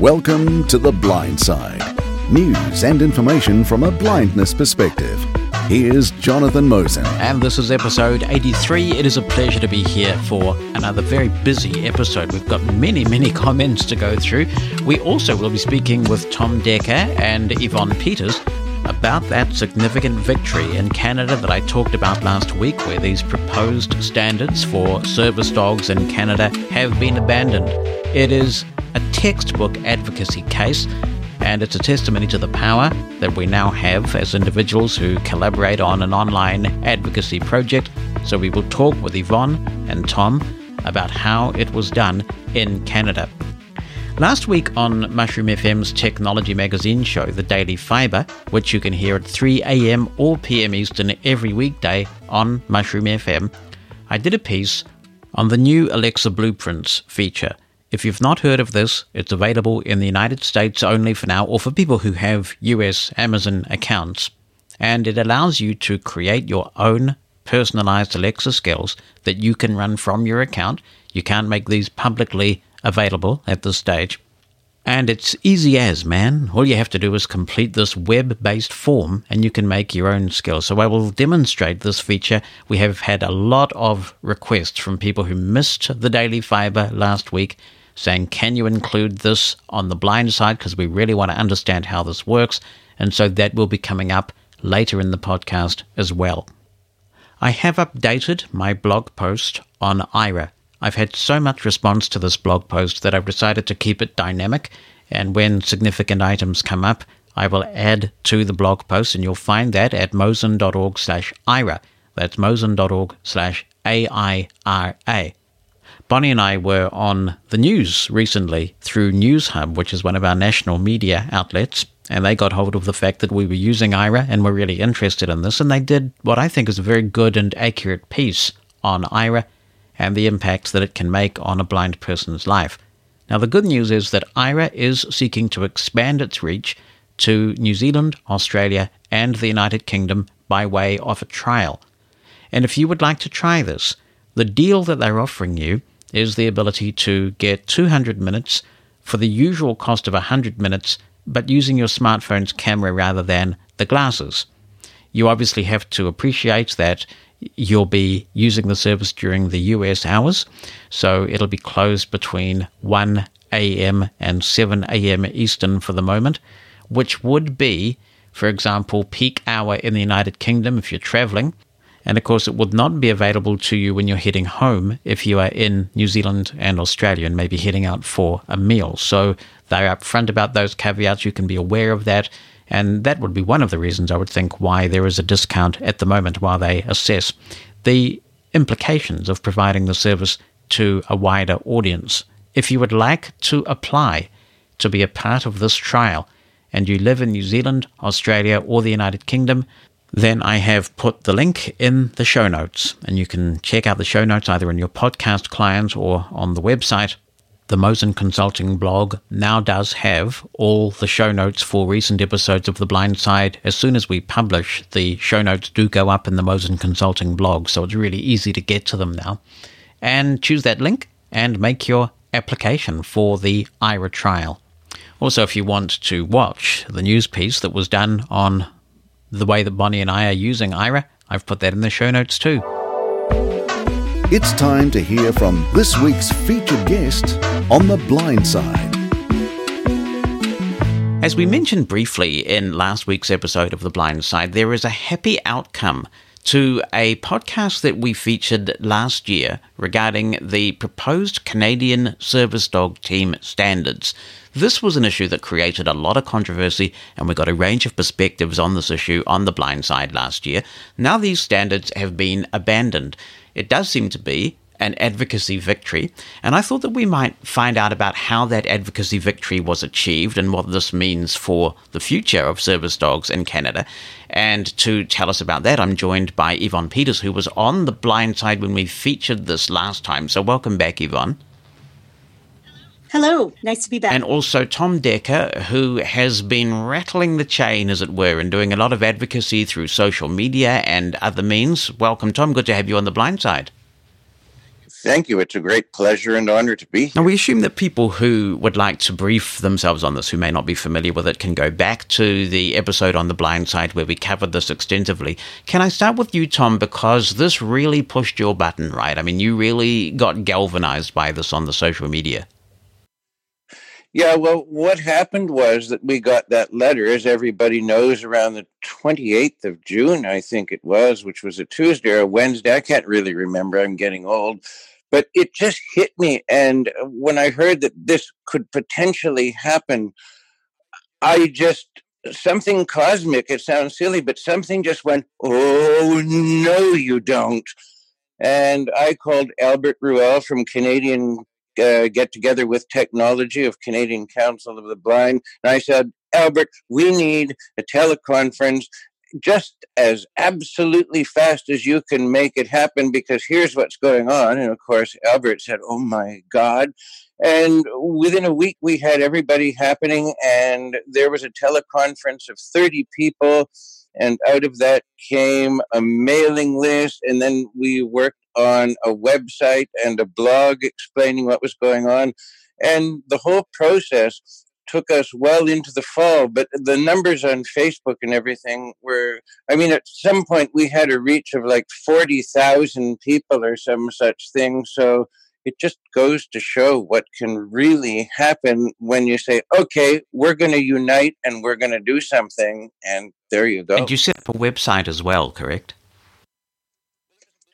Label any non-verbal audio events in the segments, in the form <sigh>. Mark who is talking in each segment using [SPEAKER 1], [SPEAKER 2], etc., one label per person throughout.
[SPEAKER 1] Welcome to The Blind Side news and information from a blindness perspective. Here's Jonathan Mosen.
[SPEAKER 2] And this is episode 83. It is a pleasure to be here for another very busy episode. We've got many, many <laughs> comments to go through. We also will be speaking with Tom Dekker and Yvonne Peters about that significant victory in Canada that I talked about last week, where these proposed standards for service dogs in Canada have been abandoned. It is a textbook advocacy case, and it's a testimony to the power that we now have as individuals who collaborate on an online advocacy project. So we will talk with Yvonne and Tom about how it was done in Canada. Last week on Mushroom FM's technology magazine show, The Daily Fibre, which you can hear at 3 a.m. or p.m. Eastern every weekday on Mushroom FM, I did a piece on the new Alexa Blueprints feature. If you've not heard of this, it's available in the United States only for now, or for people who have US Amazon accounts. And it allows you to create your own personalized Alexa skills that you can run from your account. You can't make these publicly available at this stage. And it's easy as, man. All you have to do is complete this web based form and you can make your own skills. So I will demonstrate this feature. We have had a lot of requests from people who missed the Daily Fibre last week saying, Can you include this on the blind side? Because we really want to understand how this works. And so that will be coming up later in the podcast as well. I have updated my blog post on Aira. I've had so much response to this blog post that I've decided to keep it dynamic, and when significant items come up, I will add to the blog post, and you'll find that at mosen.org slash Aira. That's mosen.org slash A-I-R-A. Bonnie and I were on the news recently through NewsHub, which is one of our national media outlets, and they got hold of the fact that we were using Aira and were really interested in this, and they did what I think is a very good and accurate piece on Aira and the impact that it can make on a blind person's life. Now, the good news is that Aira is seeking to expand its reach to New Zealand, Australia, and the United Kingdom by way of a trial. And if you would like to try this, the deal that they're offering you is the ability to get 200 minutes for the usual cost of 100 minutes, but using your smartphone's camera rather than the glasses. You obviously have to appreciate that you'll be using the service during the US hours, so it'll be closed between 1 a.m. and 7 a.m. Eastern for the moment, which would be, for example, peak hour in the United Kingdom if you're traveling, and of course, it would not be available to you when you're heading home if you are in New Zealand and Australia and maybe heading out for a meal. So they're upfront about those caveats. You can be aware of that. And that would be one of the reasons I would think why there is a discount at the moment while they assess the implications of providing the service to a wider audience. If you would like to apply to be a part of this trial and you live in New Zealand, Australia, or the United Kingdom, then I have put the link in the show notes, and you can check out the show notes either in your podcast client or on the website. The Mosen Consulting blog now does have all the show notes for recent episodes of The Blind Side. As soon as we publish, the show notes do go up in the Mosen Consulting blog, so it's really easy to get to them now. And choose that link and make your application for the Aira trial. Also, if you want to watch the news piece that was done on the way that Bonnie and I are using Aira. I've put that in the show notes too.
[SPEAKER 1] It's time to hear from this week's featured guest on The Blind Side.
[SPEAKER 2] As we mentioned briefly in last week's episode of The Blind Side, there is a happy outcome to a podcast that we featured last year regarding the proposed Canadian service dog team standards. This was an issue that created a lot of controversy, and we got a range of perspectives on this issue on the blind side last year. Now these standards have been abandoned. It does seem to be an advocacy victory, and I thought that we might find out about how that advocacy victory was achieved and what this means for the future of service dogs in Canada. And to tell us about that, I'm joined by Yvonne Peters, who was on the blind side when we featured this last time. So welcome back, Yvonne.
[SPEAKER 3] Hello, nice to be back.
[SPEAKER 2] And also Tom Dekker, who has been rattling the chain, as it were, and doing a lot of advocacy through social media and other means. Welcome, Tom. Good to have you on the blind side.
[SPEAKER 3] Thank you. It's a great pleasure and honor to be here.
[SPEAKER 2] Now, we assume that people who would like to brief themselves on this, who may not be familiar with it, can go back to the episode on the blind side where we covered this extensively. Can I start with you, Tom, because this really pushed your button, right? I mean, you really got galvanized by this on the social media.
[SPEAKER 3] Yeah, well, what happened was that we got that letter, as everybody knows, around the 28th of June, I think it was, which was a Tuesday or a Wednesday. I can't really remember. I'm getting old. But it just hit me. And uh, when I heard that this could potentially happen, I just, something cosmic, it sounds silly, but something just went, oh, no, you don't. And I called Albert Ruel from Canadian uh, Get Together with Technology of Canadian Council of the Blind. And I said, Albert, we need a teleconference just as absolutely fast as you can make it happen because here's what's going on. And of course, Albert said, Oh my God. And within a week, we had everybody happening, and there was a teleconference of 30 people. And out of that came a mailing list, and then we worked on a website and a blog explaining what was going on. And the whole process took us well into the fall, but the numbers on Facebook and everything were, I mean, at some point we had a reach of like 40,000 people or some such thing. So it just goes to show what can really happen when you say, okay, we're going to unite and we're going to do something. And there you go.
[SPEAKER 2] And you set up a website as well, correct?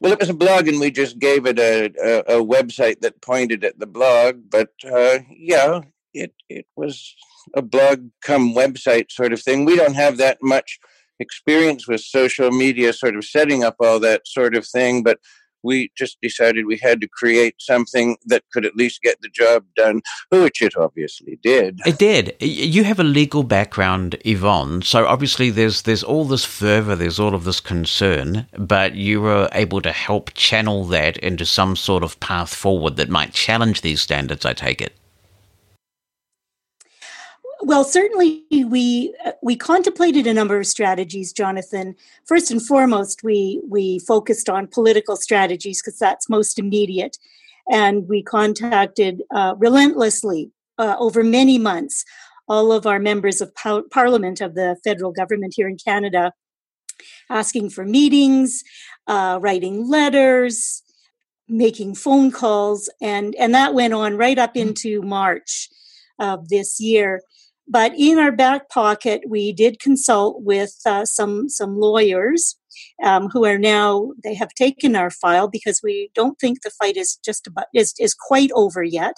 [SPEAKER 3] Well, it was a blog, and we just gave it a, a, a website that pointed at the blog. But uh, yeah, it it was a blog come website sort of thing. We don't have that much experience with social media, sort of setting up all that sort of thing, but we just decided we had to create something that could at least get the job done, which it obviously did.
[SPEAKER 2] It did. You have a legal background, Yvonne, so obviously there's there's all this fervor, there's all of this concern, but you were able to help channel that into some sort of path forward that might challenge these standards. I take it.
[SPEAKER 4] Well, certainly we we contemplated a number of strategies, Jonathan. First and foremost, we we focused on political strategies because that's most immediate, and we contacted uh, relentlessly uh, over many months all of our members of par- Parliament of the federal government here in Canada, asking for meetings, uh, writing letters, making phone calls, and and that went on right up mm-hmm. into March of this year but in our back pocket, we did consult with uh, some some lawyers um, who are now they have taken our file because we don't think the fight is just about is is quite over yet.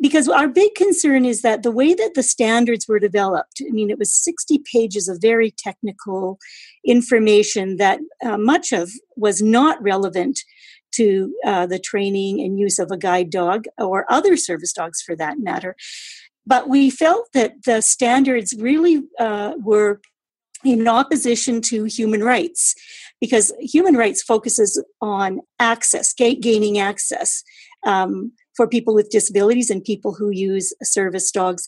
[SPEAKER 4] Because our big concern is that the way that the standards were developed, I mean, it was 60 pages of very technical information that uh, much of was not relevant to uh, the training and use of a guide dog or other service dogs for that matter. But we felt that the standards really uh, were in opposition to human rights because human rights focuses on access, gaining access um, for people with disabilities and people who use service dogs.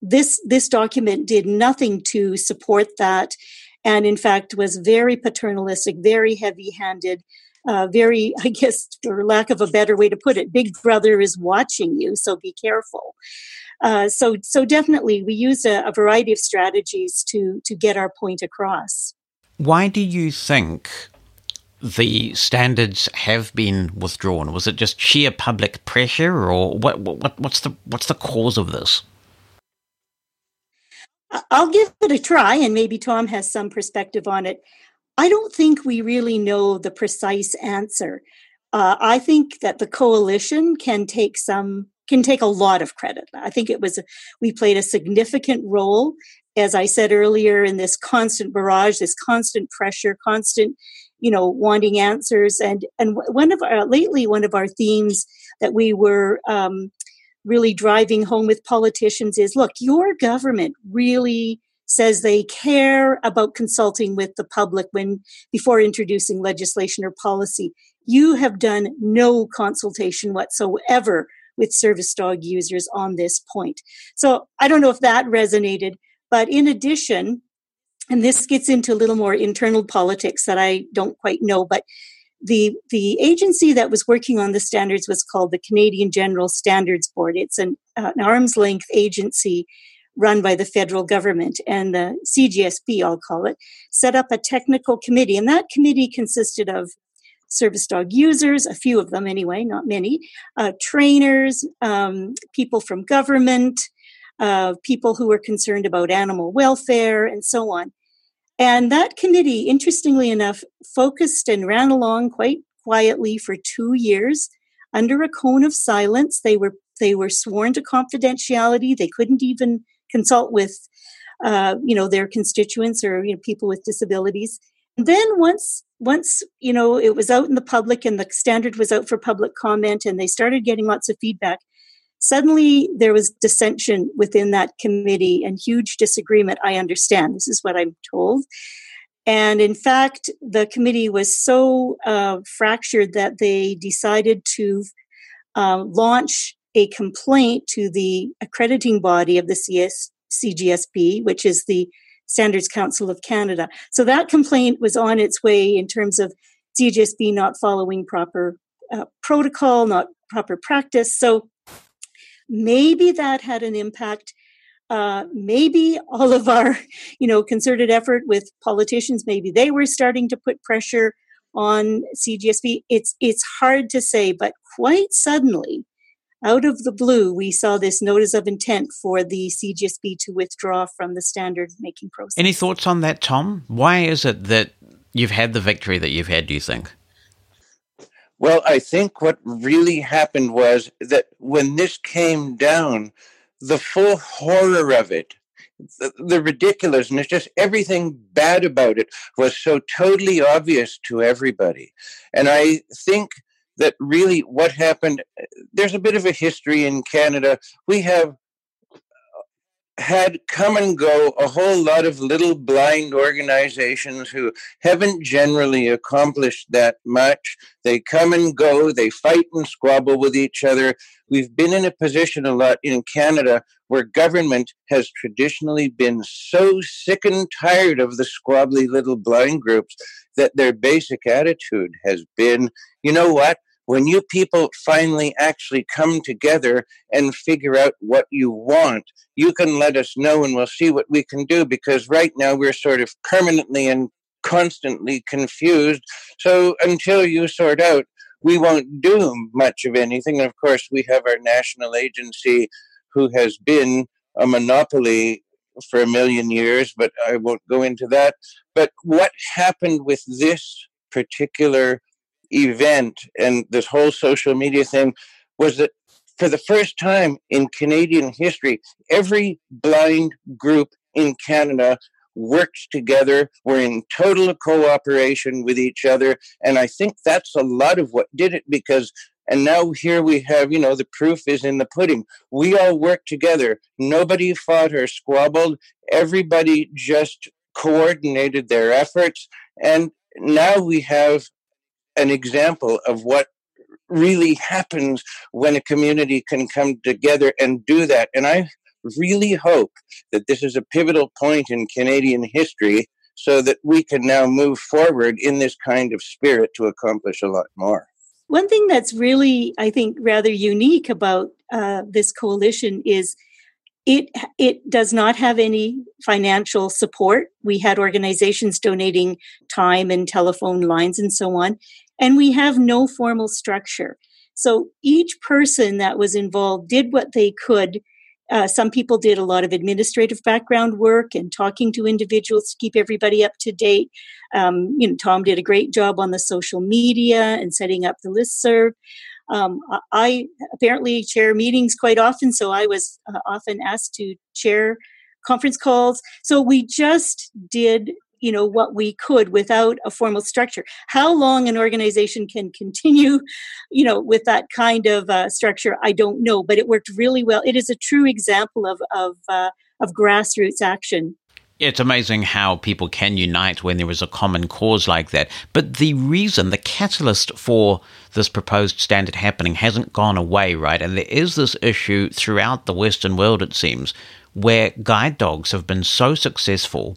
[SPEAKER 4] This this document did nothing to support that, and in fact was very paternalistic, very heavy-handed. Uh, very, I guess, for lack of a better way to put it, Big Brother is watching you, so be careful. Uh, so, so definitely, we use a, a variety of strategies to to get our point across.
[SPEAKER 2] Why do you think the standards have been withdrawn? Was it just sheer public pressure, or what, what, what's the what's the cause of this?
[SPEAKER 4] I'll give it a try, and maybe Tom has some perspective on it. I don't think we really know the precise answer. Uh, I think that the coalition can take some can take a lot of credit. I think it was we played a significant role, as I said earlier, in this constant barrage, this constant pressure, constant, you know, wanting answers. And and one of our lately one of our themes that we were um, really driving home with politicians is: look, your government really says they care about consulting with the public when before introducing legislation or policy you have done no consultation whatsoever with service dog users on this point. So I don't know if that resonated, but in addition, and this gets into a little more internal politics that I don't quite know, but the the agency that was working on the standards was called the Canadian General Standards Board. It's an, uh, an arm's length agency run by the federal government, and the CGSB, I'll call it, set up a technical committee, and that committee consisted of service dog users, a few of them anyway, not many, uh, trainers, um, people from government, uh, people who were concerned about animal welfare, and so on. And that committee, interestingly enough, focused and ran along quite quietly for two years under a cone of silence. They were they were sworn to confidentiality. They couldn't even consult with, uh, you know, their constituents or you know, people with disabilities. And then once once you know it was out in the public and the standard was out for public comment, and they started getting lots of feedback, Suddenly, there was dissension within that committee and huge disagreement. I understand. This is what I'm told. And in fact, the committee was so uh, fractured that they decided to uh, launch a complaint to the accrediting body of the CS, CGSB, which is the Standards Council of Canada. So that complaint was on its way in terms of CGSB not following proper uh, protocol, not proper practice. So maybe that had an impact uh, maybe all of our you know concerted effort with politicians maybe they were starting to put pressure on cgsb it's it's hard to say but quite suddenly out of the blue we saw this notice of intent for the cgsb to withdraw from the standard making process.
[SPEAKER 2] Any thoughts on that tom? Why is it that you've had the victory that you've had do you think?
[SPEAKER 3] Well, I think what really happened was that when this came down, the full horror of it, the, the, ridiculousness, just everything bad about it was so totally obvious to everybody. And I think that really what happened, there's a bit of a history in Canada. We have had come and go a whole lot of little blind organizations who haven't generally accomplished that much. They come and go, they fight and squabble with each other. We've been in a position a lot in Canada where government has traditionally been so sick and tired of the squabbly little blind groups that their basic attitude has been you know what? When you people finally actually come together and figure out what you want, you can let us know and we'll see what we can do because right now we're sort of permanently and constantly confused. So until you sort out, we won't do much of anything. And of course, we have our national agency who has been a monopoly for a million years, but I won't go into that. But what happened with this particular event and this whole social media thing was that for the first time in Canadian history, every blind group in Canada worked together, were in total cooperation with each other. And I think that's a lot of what did it because, and now here we have, you know, the proof is in the pudding. We all worked together. Nobody fought or squabbled. Everybody just coordinated their efforts. And now we have an example of what really happens when a community can come together and do that. And I really hope that this is a pivotal point in Canadian history so that we can now move forward in this kind of spirit to accomplish a lot more.
[SPEAKER 4] One thing that's really, I think, rather unique about uh, this coalition is it it does not have any financial support. We had organizations donating time and telephone lines and so on, and we have no formal structure. So each person that was involved did what they could. Uh, some people did a lot of administrative background work and talking to individuals to keep everybody up to date. Um, you know, Tom did a great job on the social media and setting up the list serve. Um, I apparently chair meetings quite often, so I was uh, often asked to chair conference calls. So we just did you know what we could without a formal structure how long an organization can continue you know with that kind of uh, structure i don't know but it worked really well it is a true example of of uh, of grassroots action
[SPEAKER 2] it's amazing how people can unite when there is a common cause like that. But the reason, the catalyst for this proposed standard happening hasn't gone away, right? And there is this issue throughout the Western world, it seems, where guide dogs have been so successful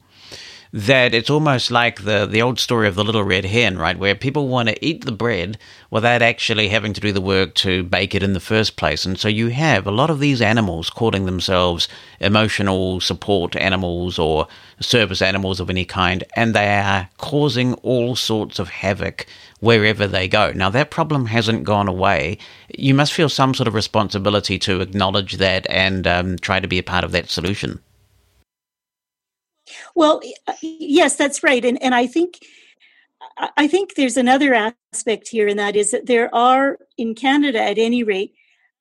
[SPEAKER 2] that it's almost like the the old story of the little red hen, right? Where people want to eat the bread without actually having to do the work to bake it in the first place. And so you have a lot of these animals calling themselves emotional support animals or service animals of any kind, and they are causing all sorts of havoc wherever they go. Now that problem hasn't gone away. You must feel some sort of responsibility to acknowledge that and um, try to be a part of that solution.
[SPEAKER 4] Well, uh, yes, that's right, and and I think I think there's another aspect here, and that is that there are in Canada, at any rate,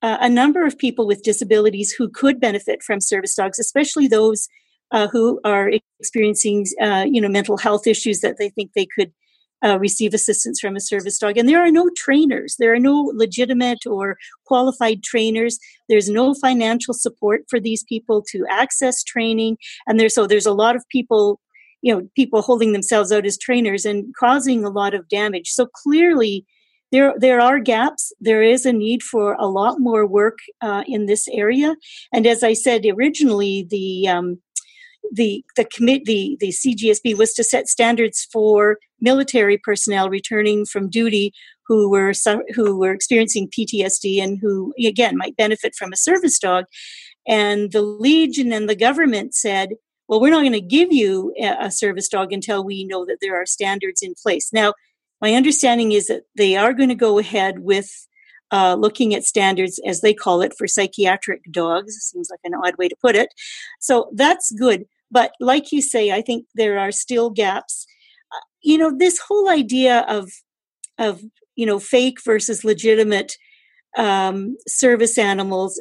[SPEAKER 4] uh, a number of people with disabilities who could benefit from service dogs, especially those uh, who are experiencing, uh, you know, mental health issues that they think they could uh, receive assistance from a service dog. And there are no trainers, there are no legitimate or qualified trainers. There's no financial support for these people to access training. And there's so there's a lot of people, you know, people holding themselves out as trainers and causing a lot of damage. So clearly, there there are gaps. There is a need for a lot more work uh, in this area. And as I said originally, the um, the the commit the the CGSB was to set standards for military personnel returning from duty who were who were experiencing PTSD and who again might benefit from a service dog and the legion and the government said well we're not going to give you a service dog until we know that there are standards in place now my understanding is that they are going to go ahead with uh, looking at standards, as they call it, for psychiatric dogs. Seems like an odd way to put it. So that's good. But like you say, I think there are still gaps. Uh, you know, this whole idea of of you know fake versus legitimate um, service animals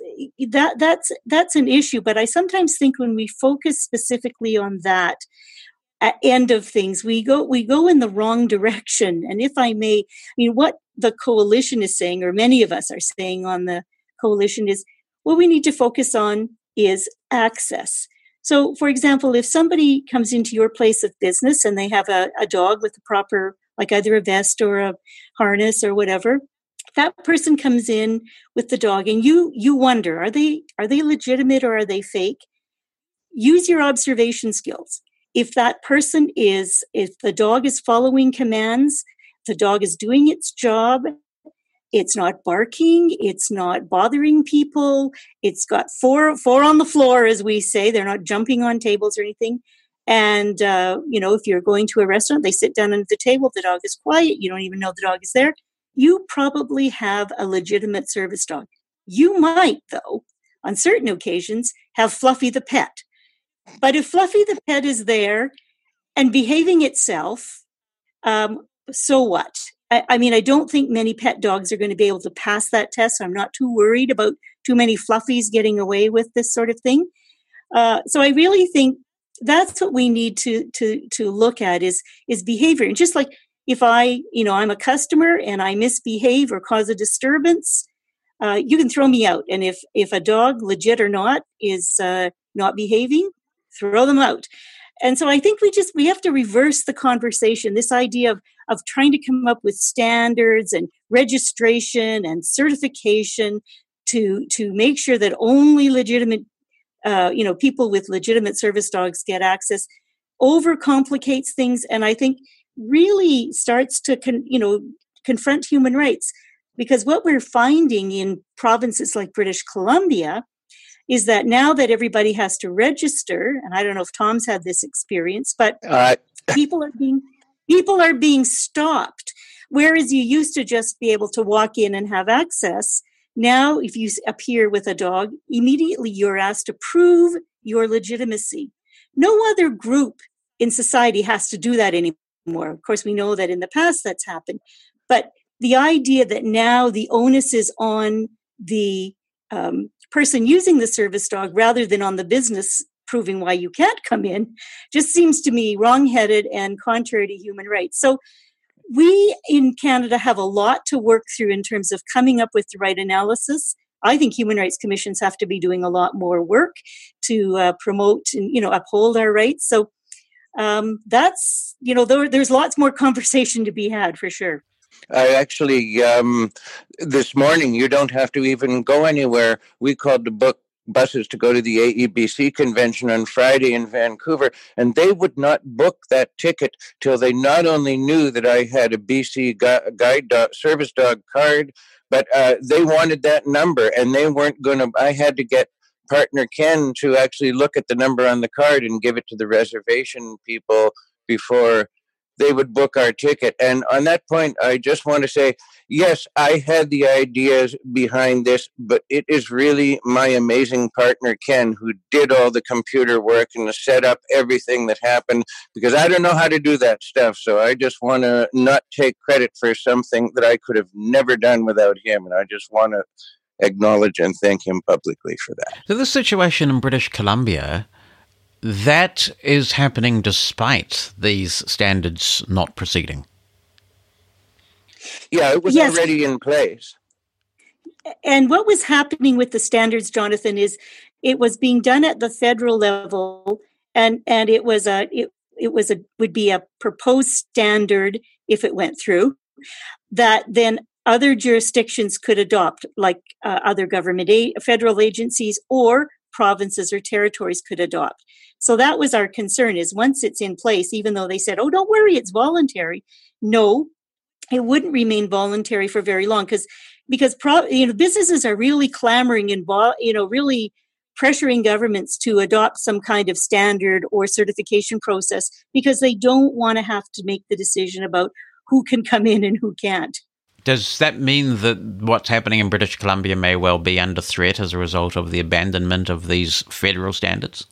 [SPEAKER 4] that that's that's an issue. But I sometimes think when we focus specifically on that end of things, we go we go in the wrong direction. And if I may, I mean, what the coalition is saying, or many of us are saying on the coalition, is what we need to focus on is access so, for example, if somebody comes into your place of business and they have a, a dog with the proper, like either a vest or a harness or whatever, that person comes in with the dog and you you wonder are they are they legitimate or are they fake? Use your observation skills. If that person is if the dog is following commands the dog is doing its job it's not barking. It's not bothering people. It's got four four on the floor, as we say. They're not jumping on tables or anything. And uh, you know, if you're going to a restaurant, they sit down at the table. The dog is quiet. You don't even know the dog is there. You probably have a legitimate service dog. You might, though, on certain occasions, have Fluffy the pet. But if Fluffy the pet is there and behaving itself, um, so what? I, I mean, I don't think many pet dogs are going to be able to pass that test. So I'm not too worried about too many fluffies getting away with this sort of thing. Uh, so I really think that's what we need to to to look at is is behavior. And just like if I, you know, I'm a customer and I misbehave or cause a disturbance, uh, you can throw me out. And if if a dog, legit or not, is uh, not behaving, throw them out and so i think we just we have to reverse the conversation this idea of of trying to come up with standards and registration and certification to to make sure that only legitimate uh, you know people with legitimate service dogs get access overcomplicates things and i think really starts to con, you know confront human rights. Because what we're finding in provinces like british columbia is that now that everybody has to register, and I don't know if Tom's had this experience, but uh, <laughs> people are being people are being stopped. Whereas you used to just be able to walk in and have access, now if you appear with a dog, immediately you're asked to prove your legitimacy. No other group in society has to do that anymore. Of course, we know that in the past that's happened, but the idea that now the onus is on the um, person using the service dog rather than on the business proving why you can't come in just seems to me wrongheaded and contrary to human rights. So we in Canada have a lot to work through in terms of coming up with the right analysis. I think human rights commissions have to be doing a lot more work to uh, promote and you know uphold our rights. So um, that's you know there, there's lots more conversation to be had for sure.
[SPEAKER 3] I actually, um, this morning, you don't have to even go anywhere. We called the book buses to go to the AEBC convention on Friday in Vancouver, and they would not book that ticket till they not only knew that I had a BC guide dog, service dog card, but uh, they wanted that number, and they weren't going to. I had to get partner Ken to actually look at the number on the card and give it to the reservation people before they would book our ticket. And on that point, I just want to say, yes, I had the ideas behind this, but it is really my amazing partner, Ken, who did all the computer work and set up everything that happened because I don't know how to do that stuff. So I just want to not take credit for something that I could have never done without him. And I just want to acknowledge and thank him publicly for that.
[SPEAKER 2] So, the situation in British Columbia that is happening despite these standards not proceeding.
[SPEAKER 3] Yeah, it was yes. already in place.
[SPEAKER 4] And what was happening with the standards, Jonathan, is it was being done at the federal level, and and it was a it, it was a would be a proposed standard if it went through that then other jurisdictions could adopt, like uh, other government a- federal agencies or provinces or territories could adopt. So that was our concern is once it's in place, even though they said, oh, don't worry, it's voluntary. No, it wouldn't remain voluntary for very long because because pro, you know businesses are really clamoring and you know really pressuring governments to adopt some kind of standard or certification process because they don't want to have to make the decision about who can come in and who can't.
[SPEAKER 2] Does that mean that what's happening in British Columbia may well be under threat as a result of the abandonment of these federal standards?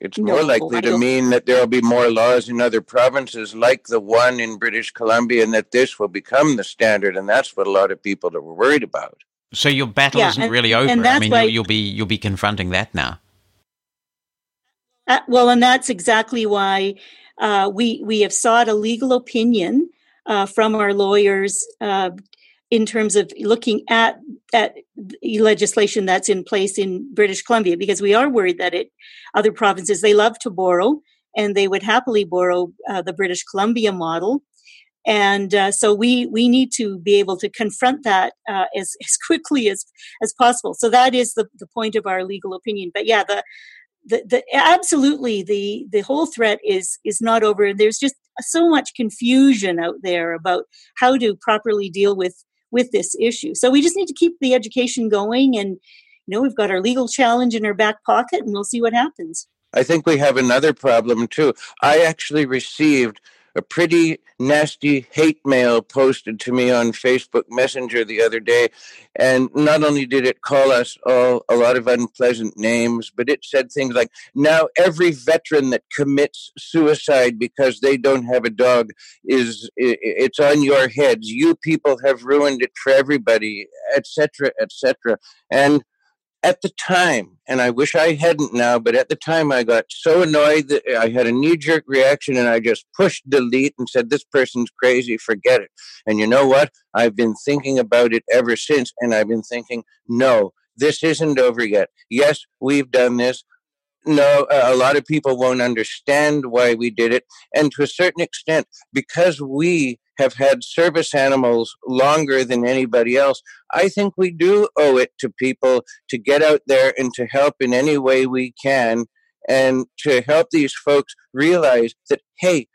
[SPEAKER 3] It's more likely to mean that there will be more laws in other provinces like the one in British Columbia and that this will become the standard. And that's what a lot of people are worried about.
[SPEAKER 2] So your battle yeah, isn't and, really over. I mean, why, you'll, be you'll be confronting that now.
[SPEAKER 4] Uh, well, and that's exactly why uh, we we have sought a legal opinion uh, from our lawyers uh, in terms of looking at that legislation that's in place in British Columbia, because we are worried that it other provinces they love to borrow and they would happily borrow uh, the British Columbia model. And uh, so we we need to be able to confront that uh, as <laughs> as quickly as as possible. So that is the the point of our legal opinion. But yeah, the the, the absolutely the the whole threat is is not over. There's just so much confusion out there about how to properly deal with with this issue. So we just need to keep the education going and you know we've got our legal challenge in our back pocket and we'll see what happens.
[SPEAKER 3] I think we have another problem too. I actually received a pretty nasty hate mail posted to me on Facebook Messenger the other day. And not only did it call us all a lot of unpleasant names, but it said things like, now every veteran that commits suicide because they don't have a dog is, it's on your heads. You people have ruined it for everybody, etc., etc. And at the time, and I wish I hadn't now, but at the time I got so annoyed that I had a knee jerk reaction and I just pushed delete and said, This person's crazy, forget it. And you know what? I've been thinking about it ever since, and I've been thinking, No, this isn't over yet. Yes, we've done this no, a lot of people won't understand why we did it. And to a certain extent, because we have had service animals longer than anybody else, I think we do owe it to people to get out there and to help in any way we can and to help these folks realize that, hey,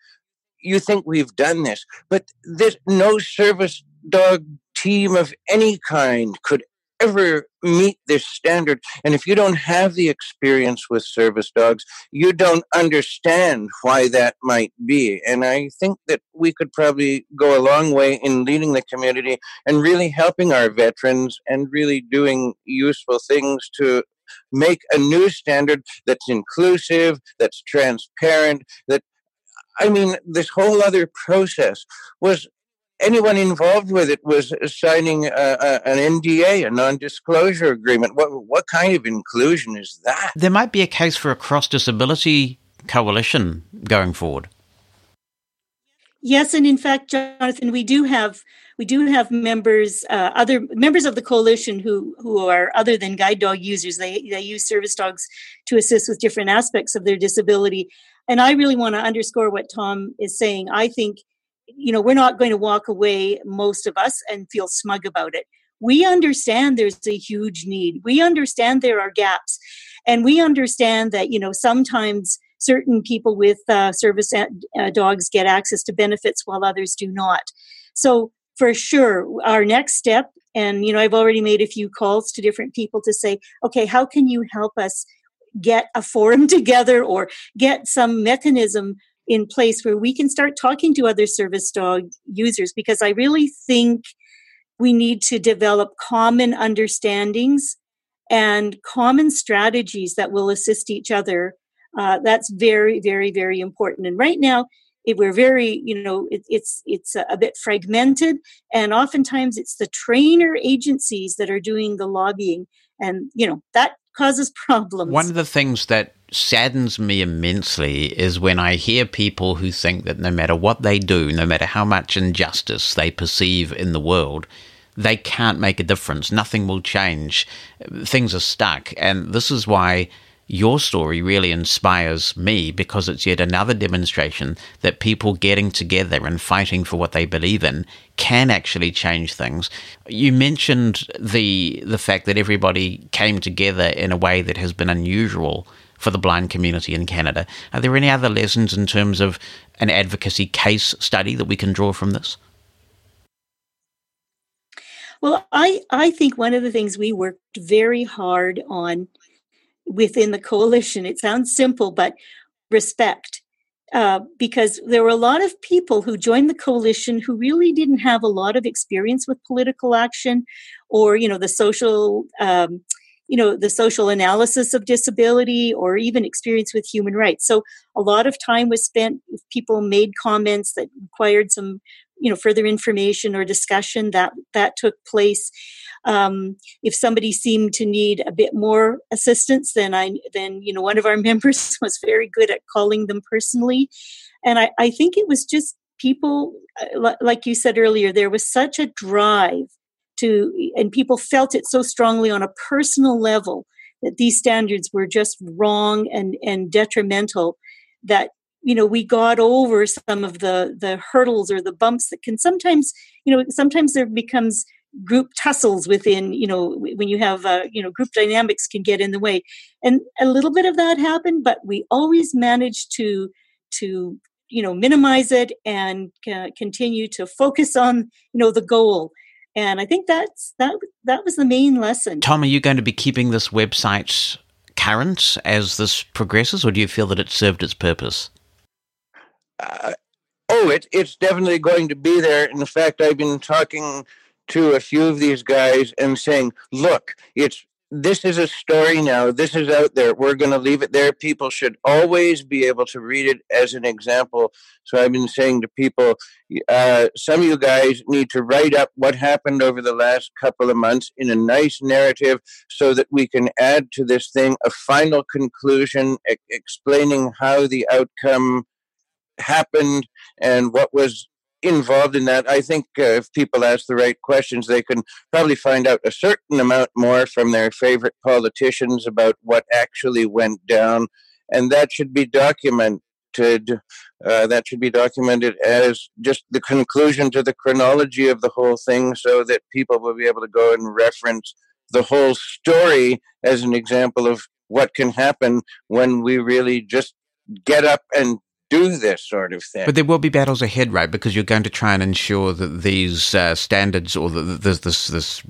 [SPEAKER 3] you think we've done this, but this no service dog team of any kind could ever meet this standard. And if you don't have the experience with service dogs, you don't understand why that might be. And I think that we could probably go a long way in leading the community and really helping our veterans and really doing useful things to make a new standard that's inclusive, that's transparent, that I mean, this whole other process was anyone involved with it was signing a, a, an NDA, a non-disclosure agreement. What what kind of inclusion is that?
[SPEAKER 2] There might be a case for a cross disability coalition going forward.
[SPEAKER 4] Yes, and in fact, Jonathan, we do have we do have members, uh, other members of the coalition who who are other than guide dog users. They they use service dogs to assist with different aspects of their disability. And I really want to underscore what Tom is saying. I think you know we're not going to walk away most of us and feel smug about it we understand there's a huge need. We understand there are gaps. And we understand that, you know, sometimes certain people with uh, service uh, dogs get access to benefits while others do not. So, for sure, our next step, and, you know, I've already made a few calls to different people to say, okay, how can you help us get a forum <laughs> together or get some mechanism in place where we can start talking to other service dog users because I really think we need to develop common understandings and common strategies that will assist each other. Uh, that's very, very, very important. And right now, it, we're very, you know, it, it's it's a, a bit fragmented, and oftentimes it's the trainer agencies that are doing the lobbying, and you know that causes problems.
[SPEAKER 2] One of the things that saddens me immensely is when I hear people who think that no matter what they do, no matter how much injustice they perceive in the world, they can't make a difference. Nothing will change. Things are stuck. And this is why your story really inspires me because it's yet another demonstration that people getting together and fighting for what they believe in can actually change things. You mentioned the the fact that everybody came together in a way that has been unusual for the blind community in Canada. Are there any other lessons in terms of an advocacy case study that we can draw from this?
[SPEAKER 4] Well, I, I think one of the things we worked very hard on within the coalition, it sounds simple, but respect. Uh, because there were a lot of people who joined the coalition who really didn't have a lot of experience with political action or you know the social um, you know the social analysis of disability or even experience with human rights so a lot of time was spent people made comments that required some you know further information or discussion that that took place um, if somebody seemed to need a bit more assistance then i then you know one of our <laughs> members was very good at calling them personally. And i, I think it was just people uh, like you said earlier there was such a drive to and people felt it so strongly on a personal level that these standards were just wrong and and detrimental that you know we got over some of the the hurdles or the bumps that can sometimes you know sometimes there becomes group tussles within you know when you have uh, you know group dynamics can get in the way and a little bit of that happened but we always managed to to you know minimize it and uh, continue to focus on you know the goal and I think that's that that was the main lesson.
[SPEAKER 2] Tom, are you going to be keeping this website current as this progresses, or do you feel that it served its purpose?
[SPEAKER 3] Uh, oh, it, it's definitely going to be there. In fact, I've been talking to a few of these guys and saying, look, it's this is a story now. This is out there. We're going to leave it there. People should always be able to read it as an example. So I've been saying to people, uh, some of you guys need to write up what happened over the last couple of months in a nice narrative so that we can add to this thing a final conclusion e- explaining how the outcome happened and what was involved in that. I think uh, if people ask the right questions, they can probably find out a certain amount more from their favorite politicians about what actually went down, and that should be documented. Uh, that should be documented as just the conclusion to the chronology of the whole thing, so that people will be able to go and reference the whole story as an example of what can happen when we really just get up and do this sort of thing.
[SPEAKER 2] But there will be battles ahead, right? Because you're going to try and ensure that these uh, standards or the, this this this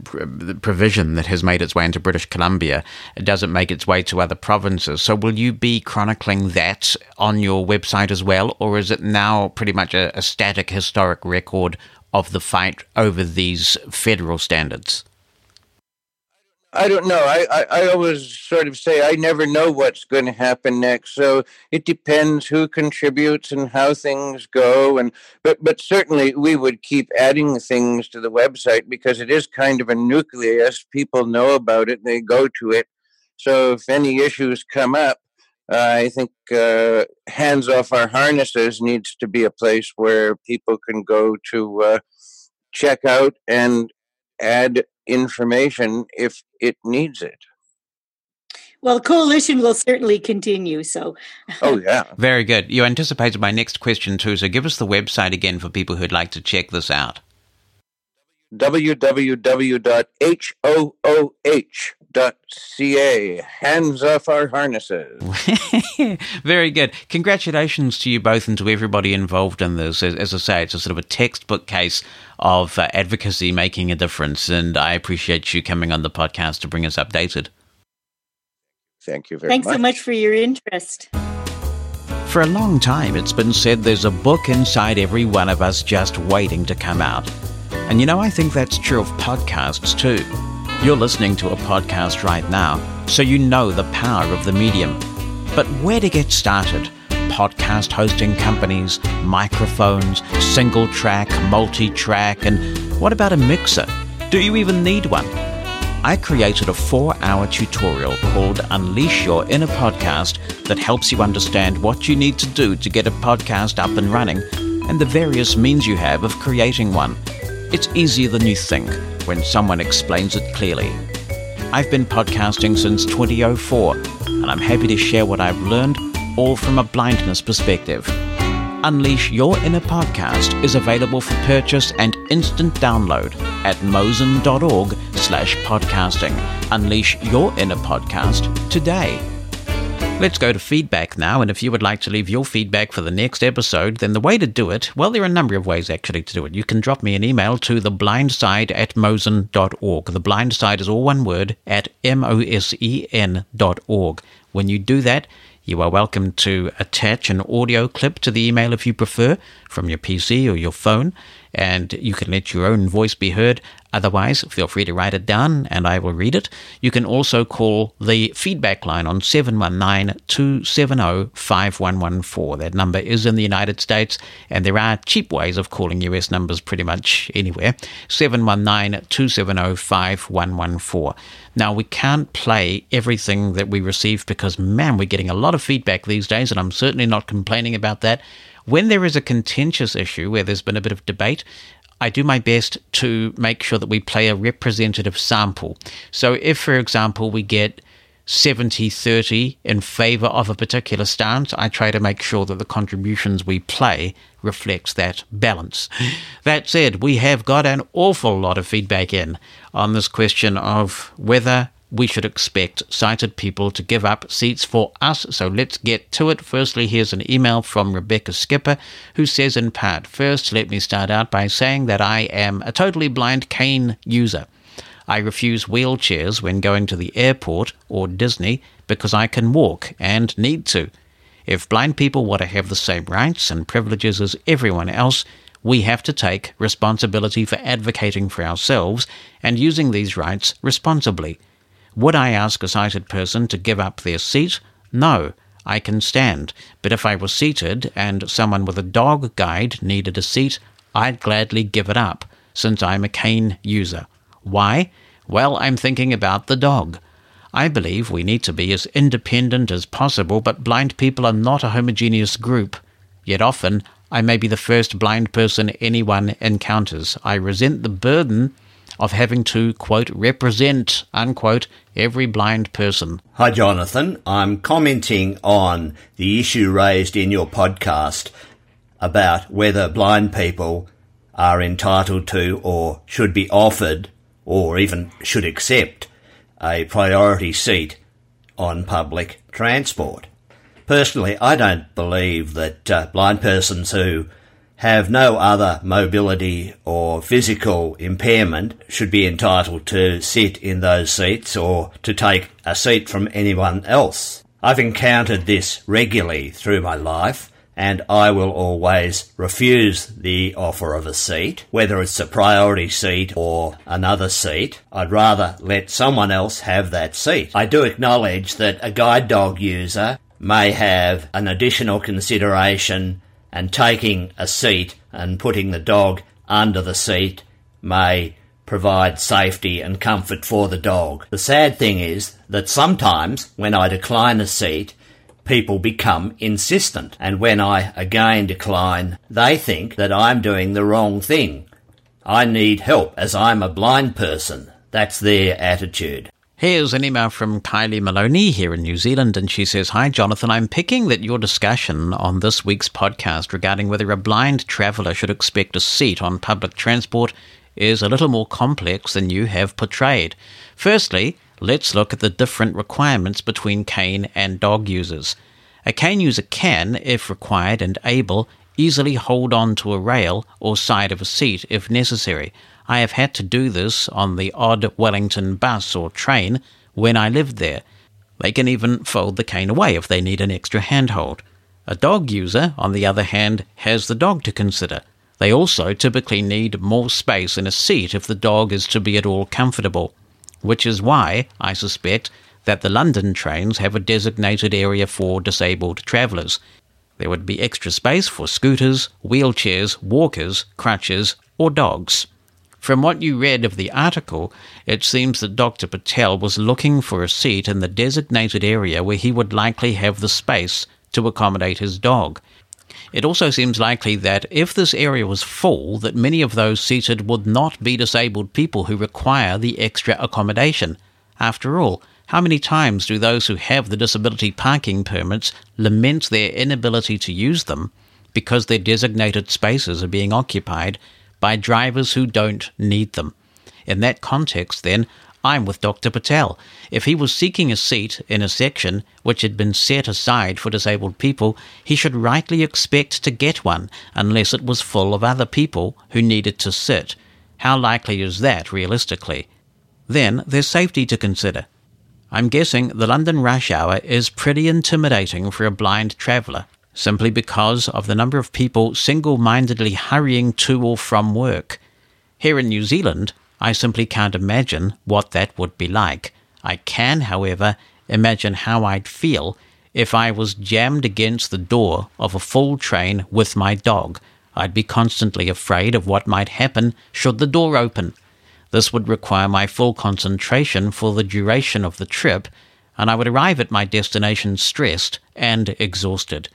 [SPEAKER 2] provision that has made its way into British Columbia doesn't make its way to other provinces. So will you be chronicling that on your website as well, or is it now pretty much a, a static historic record of the fight over these federal standards?
[SPEAKER 3] I don't know. I, I, I, always sort of say I never know what's going to happen next. So it depends who contributes and how things go. And but but certainly we would keep adding things to the website because it is kind of a nucleus. People know about it. They go to it. So if any issues come up, uh, I think uh, hands off our harnesses needs to be a place where people can go to uh, check out and add information if it needs it.
[SPEAKER 4] Well, coalition will certainly continue. So,
[SPEAKER 3] oh yeah, <laughs>
[SPEAKER 2] very good. You anticipated my next question too. So, give us the website again for people who'd like to check this out.
[SPEAKER 3] www.hooh.ca. Hands off our harnesses. <laughs>
[SPEAKER 2] Very good. Congratulations to you both and to everybody involved in this. As, as I say, it's a sort of a textbook case of uh, advocacy making a difference, and I appreciate you coming on the podcast to bring us updated.
[SPEAKER 3] Thank you very much.
[SPEAKER 4] Thanks
[SPEAKER 3] much.
[SPEAKER 4] so much for your interest.
[SPEAKER 2] For a long time, it's been said there's a book inside every one of us just waiting to come out. And you know, I think that's true of podcasts too. You're listening to a podcast right now, so you know the power of the medium. But where to get started? Podcast hosting companies, microphones, single track, multi track, and what about a mixer? Do you even need one? I created a four hour tutorial called Unleash Your Inner Podcast that helps you understand what you need to do to get a podcast up and running and the various means you have of creating one. It's easier than you think when someone explains it clearly. I've been podcasting since 2004 and I'm happy to share what I've learned, all from a blindness perspective. Unleash Your Inner Podcast is available for purchase and instant download at mosen.org slash podcasting. Unleash Your Inner Podcast today. Let's go to feedback now, and if you would like to leave your feedback for the next episode, then the way to do it, well, there are a number of ways actually to do it. You can drop me an email to theblindside at mosen.org. The blind side is all one word at M-O-S-E-N dot org. When you do that, you are welcome to attach an audio clip to the email if you prefer from your PC or your phone, and you can let your own voice be heard. Otherwise, feel free to write it down and I will read it. You can also call the feedback line on 719 270 5114. That number is in the United States, and there are cheap ways of calling US numbers pretty much anywhere. 719 270 5114. Now, we can't play everything that we receive because, man, we're getting a lot of feedback these days, and I'm certainly not complaining about that. When there is a contentious issue where there's been a bit of debate, I do my best to make sure that we play a representative sample. So, if, for example, we get 70 30 in favor of a particular stance, I try to make sure that the contributions we play reflects that balance. That said, we have got an awful lot of feedback in on this question of whether we should expect sighted people to give up seats for us. So let's get to it. Firstly, here's an email from Rebecca Skipper who says, in part, First, let me start out by saying that I am a totally blind cane user. I refuse wheelchairs when going to the airport or Disney because I can walk and need to. If blind people want to have the same rights and privileges as everyone else, we have to take responsibility for advocating for ourselves and using these rights responsibly. Would I ask a sighted person to give up their seat? No, I can stand. But if I was seated and someone with a dog guide needed a seat, I'd gladly give it up, since I'm a cane user. Why? Well, I'm thinking about the dog. I believe we need to be as independent as possible, but blind people are not a homogeneous group. Yet often, I may be the first blind person anyone encounters. I resent the burden of having to, quote, represent, unquote, every blind person.
[SPEAKER 5] Hi, Jonathan. I'm commenting on the issue raised in your podcast about whether blind people are entitled to or should be offered or even should accept a priority seat on public transport. Personally, I don't believe that uh, blind persons who have no other mobility or physical impairment should be entitled to sit in those seats or to take a seat from anyone else. I've encountered this regularly through my life and I will always refuse the offer of a seat, whether it's a priority seat or another seat. I'd rather let someone else have that seat. I do acknowledge that a guide dog user may have an additional consideration and taking a seat and putting the dog under the seat may provide safety and comfort for the dog. The sad thing is that sometimes when I decline a seat, people become insistent. And when I again decline, they think that I'm doing the wrong thing. I need help as I'm a blind person. That's their attitude.
[SPEAKER 2] Here's an email from Kylie Maloney here in New Zealand, and she says, Hi, Jonathan. I'm picking that your discussion on this week's podcast regarding whether a blind traveller should expect a seat on public transport is a little more complex than you have portrayed. Firstly, let's look at the different requirements between cane and dog users. A cane user can, if required and able, easily hold on to a rail or side of a seat if necessary. I have had to do this on the odd Wellington bus or train when I lived there. They can even fold the cane away if they need an extra handhold. A dog user, on the other hand, has the dog to consider. They also typically need more space in a seat if the dog is to be at all comfortable, which is why, I suspect, that the London trains have a designated area for disabled travellers. There would be extra space for scooters, wheelchairs, walkers, crutches, or dogs. From what you read of the article, it seems that Dr. Patel was looking for a seat in the designated area where he would likely have the space to accommodate his dog. It also seems likely that if this area was full, that many of those seated would not be disabled people who require the extra accommodation. After all, how many times do those who have the disability parking permits lament their inability to use them because their designated spaces are being occupied by drivers who don't need them? In that context, then, I'm with Dr. Patel. If he was seeking a seat in a section which had been set aside for disabled people, he should rightly expect to get one unless it was full of other people who needed to sit. How likely is that realistically? Then there's safety to consider. I'm guessing the London rush hour is pretty intimidating for a blind traveller, simply because of the number of people single mindedly hurrying to or from work. Here in New Zealand, I simply can't imagine what that would be like. I can, however, imagine how I'd feel if I was jammed against the door of a full train with my dog. I'd be constantly afraid of what might happen should the door open. This would require my full concentration for the duration of the trip, and I would arrive at my destination stressed and exhausted.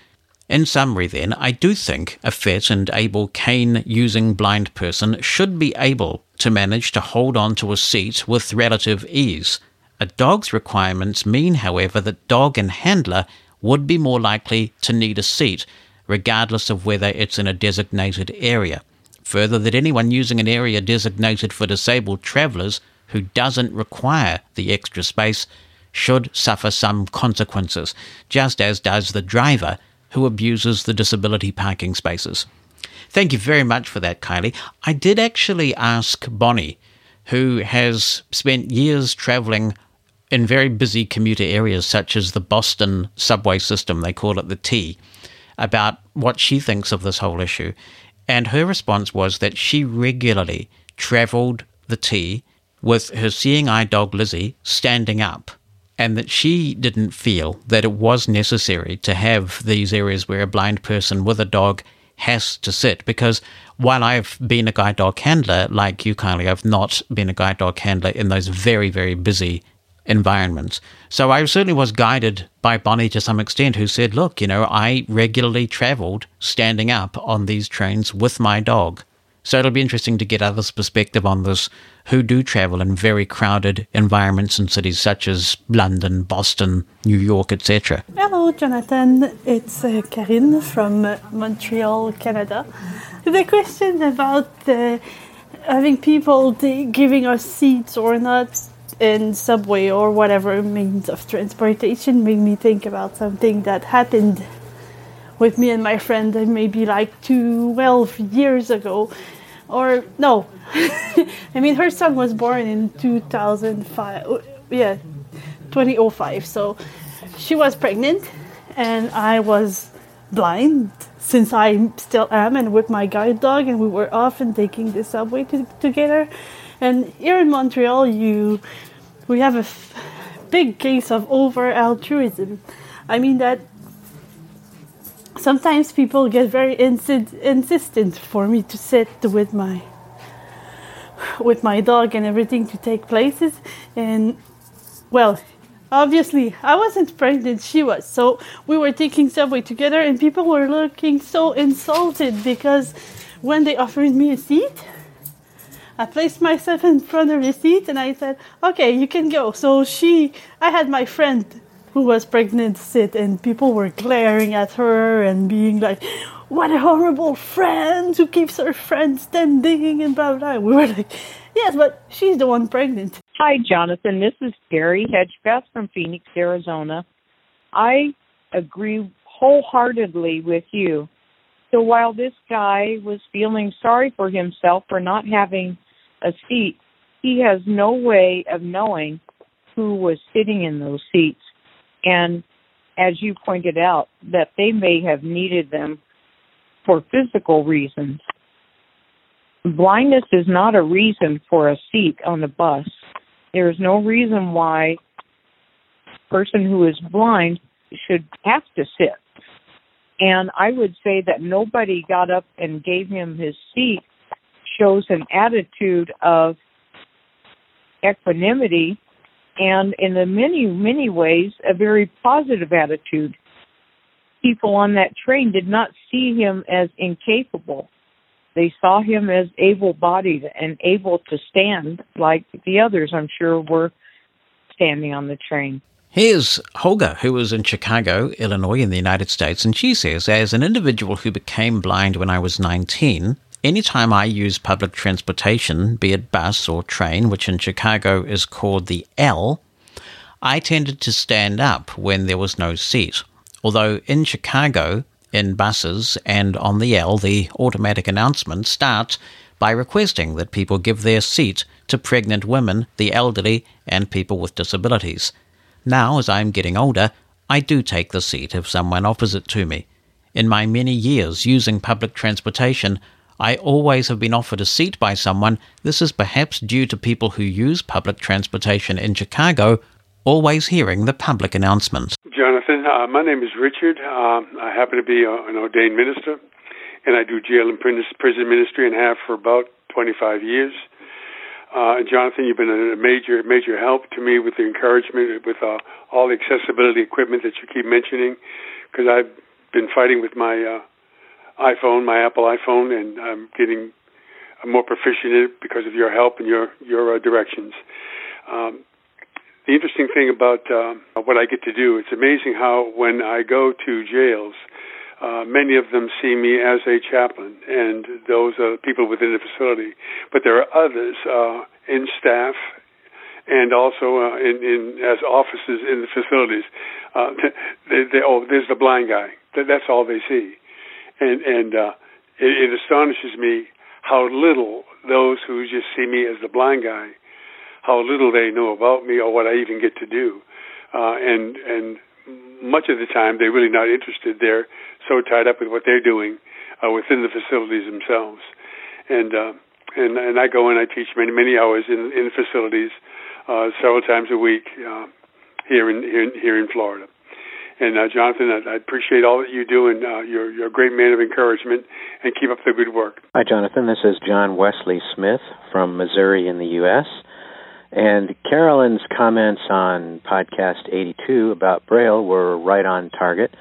[SPEAKER 2] In summary, then, I do think a fit and able cane using blind person should be able to manage to hold on to a seat with relative ease. A dog's requirements mean, however, that dog and handler would be more likely to need a seat, regardless of whether it's in a designated area. Further, that anyone using an area designated for disabled travellers who doesn't require the extra space should suffer some consequences, just as does the driver who abuses the disability parking spaces. Thank you very much for that, Kylie. I did actually ask Bonnie, who has spent years traveling in very busy commuter areas such as the Boston subway system, they call it the T, about what she thinks of this whole issue. And her response was that she regularly traveled the T with her seeing eye dog Lizzie standing up and that she didn't feel that it was necessary to have these areas where a blind person with a dog has to sit. Because while I've been a guide dog handler like you Kylie I've not been a guide dog handler in those very very busy environments. So I certainly was guided by Bonnie to some extent who said look you know I regularly traveled standing up on these trains with my dog so it'll be interesting to get others' perspective on this who do travel in very crowded environments in cities such as London, Boston, New York, etc.
[SPEAKER 6] Hello, Jonathan. It's uh, Karine from Montreal, Canada. The question about uh, having people giving us seats or not in subway or whatever means of transportation made me think about something that happened with me and my friend maybe like 12 years ago or no. <laughs> I mean her son was born in 2005 yeah 2005 so she was pregnant and i was blind since i still am and with my guide dog and we were often taking the subway to, together. And here in montreal you we have a f- big case of over altruism. I mean that sometimes people get very insi- insistent for me to sit with my with my dog and everything to take places. And well obviously i wasn't pregnant she was. So we were taking subway together and people were looking so insulted because when they offered me a seat i placed myself in front of the seat and i said okay you can go. So she i had my friend who was pregnant sit and people were glaring at her and being like what a horrible friend who keeps her friend standing and blah blah. We were like, yes, but she's the one pregnant.
[SPEAKER 7] Hi, Jonathan. This is Gary Hedgepeth from Phoenix, Arizona. I agree wholeheartedly with you. So while this guy was feeling sorry for himself for not having a seat, he has no way of knowing who was sitting in those seats. And as you pointed out, that they may have needed them for physical reasons. Blindness is not a reason for a seat on the bus. There is no reason why a person who is blind should have to sit. And I would say that nobody got up and gave him his seat shows an attitude of equanimity and in the many, many ways, a very positive attitude. People on that train did not see him as incapable. They saw him as able bodied and able to stand like the others, I'm sure, were standing on the train.
[SPEAKER 2] Here's Holga, who was in Chicago, Illinois, in the United States, and she says, as an individual who became blind when I was 19, anytime I use public transportation, be it bus or train, which in Chicago is called the L, I tended to stand up when there was no seat. Although in Chicago, in buses and on the L, the automatic announcement starts by requesting that people give their seat to pregnant women, the elderly, and people with disabilities. Now, as I am getting older, I do take the seat if someone offers it to me. In my many years using public transportation, I always have been offered a seat by someone. This is perhaps due to people who use public transportation in Chicago always hearing the public announcement.
[SPEAKER 8] Jonathan, uh, my name is Richard. Um, I happen to be an ordained minister, and I do jail and prison ministry and have for about 25 years. Uh, Jonathan, you've been a major, major help to me with the encouragement, with uh, all the accessibility equipment that you keep mentioning, because I've been fighting with my uh, iPhone, my Apple iPhone, and I'm getting more proficient in it because of your help and your your uh, directions. Um, the interesting thing about uh, what I get to do, it's amazing how when I go to jails, uh, many of them see me as a chaplain, and those are people within the facility. But there are others uh, in staff and also uh, in, in as officers in the facilities. Uh, <laughs> they, they, oh, there's the blind guy. That's all they see, and and uh, it, it astonishes me how little those who just see me as the blind guy, how little they know about me or what I even get to do, uh, and and much of the time they're really not interested. They're so tied up with what they're doing uh, within the facilities themselves. And uh, and and I go and I teach many many hours in in facilities uh, several times a week uh, here in here in, here in Florida. And uh, Jonathan, I, I appreciate all that you do, and uh, you're you're a great man of encouragement, and keep up the good work.
[SPEAKER 9] Hi, Jonathan. This is John Wesley Smith from Missouri in the U.S. And Carolyn's comments on podcast 82 about Braille were right on target.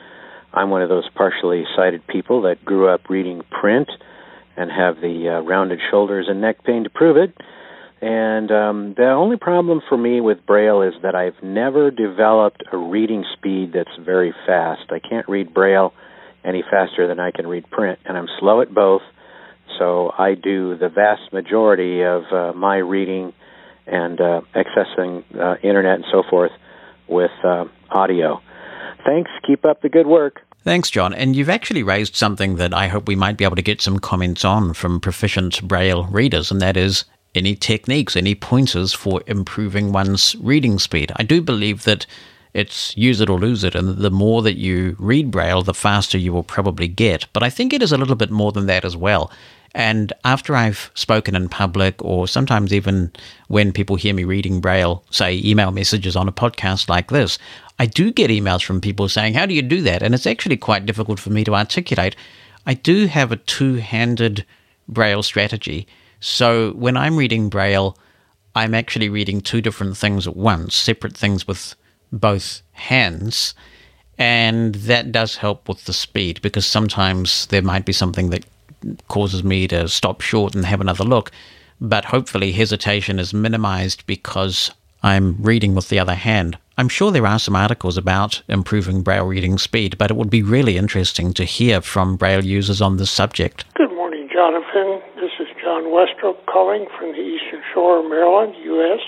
[SPEAKER 9] I'm one of those partially sighted people that grew up reading print and have the uh, rounded shoulders and neck pain to prove it. And um, the only problem for me with Braille is that I've never developed a reading speed that's very fast. I can't read Braille any faster than I can read print, and I'm slow at both. So I do the vast majority of uh, my reading and uh, accessing uh, internet and so forth with uh, audio. Thanks. Keep up the good work.
[SPEAKER 2] Thanks, John. And you've actually raised something that I hope we might be able to get some comments on from proficient Braille readers, and that is any techniques, any pointers for improving one's reading speed. I do believe that it's use it or lose it, and the more that you read Braille, the faster you will probably get. But I think it is a little bit more than that as well. And after I've spoken in public, or sometimes even when people hear me reading Braille, say email messages on a podcast like this, I do get emails from people saying, How do you do that? And it's actually quite difficult for me to articulate. I do have a two handed Braille strategy. So when I'm reading Braille, I'm actually reading two different things at once, separate things with both hands. And that does help with the speed because sometimes there might be something that causes me to stop short and have another look. But hopefully, hesitation is minimized because I'm reading with the other hand. I'm sure there are some articles about improving Braille reading speed, but it would be really interesting to hear from Braille users on this subject.
[SPEAKER 10] Good morning, Jonathan. John Westrope calling from the Eastern Shore of Maryland, U.S.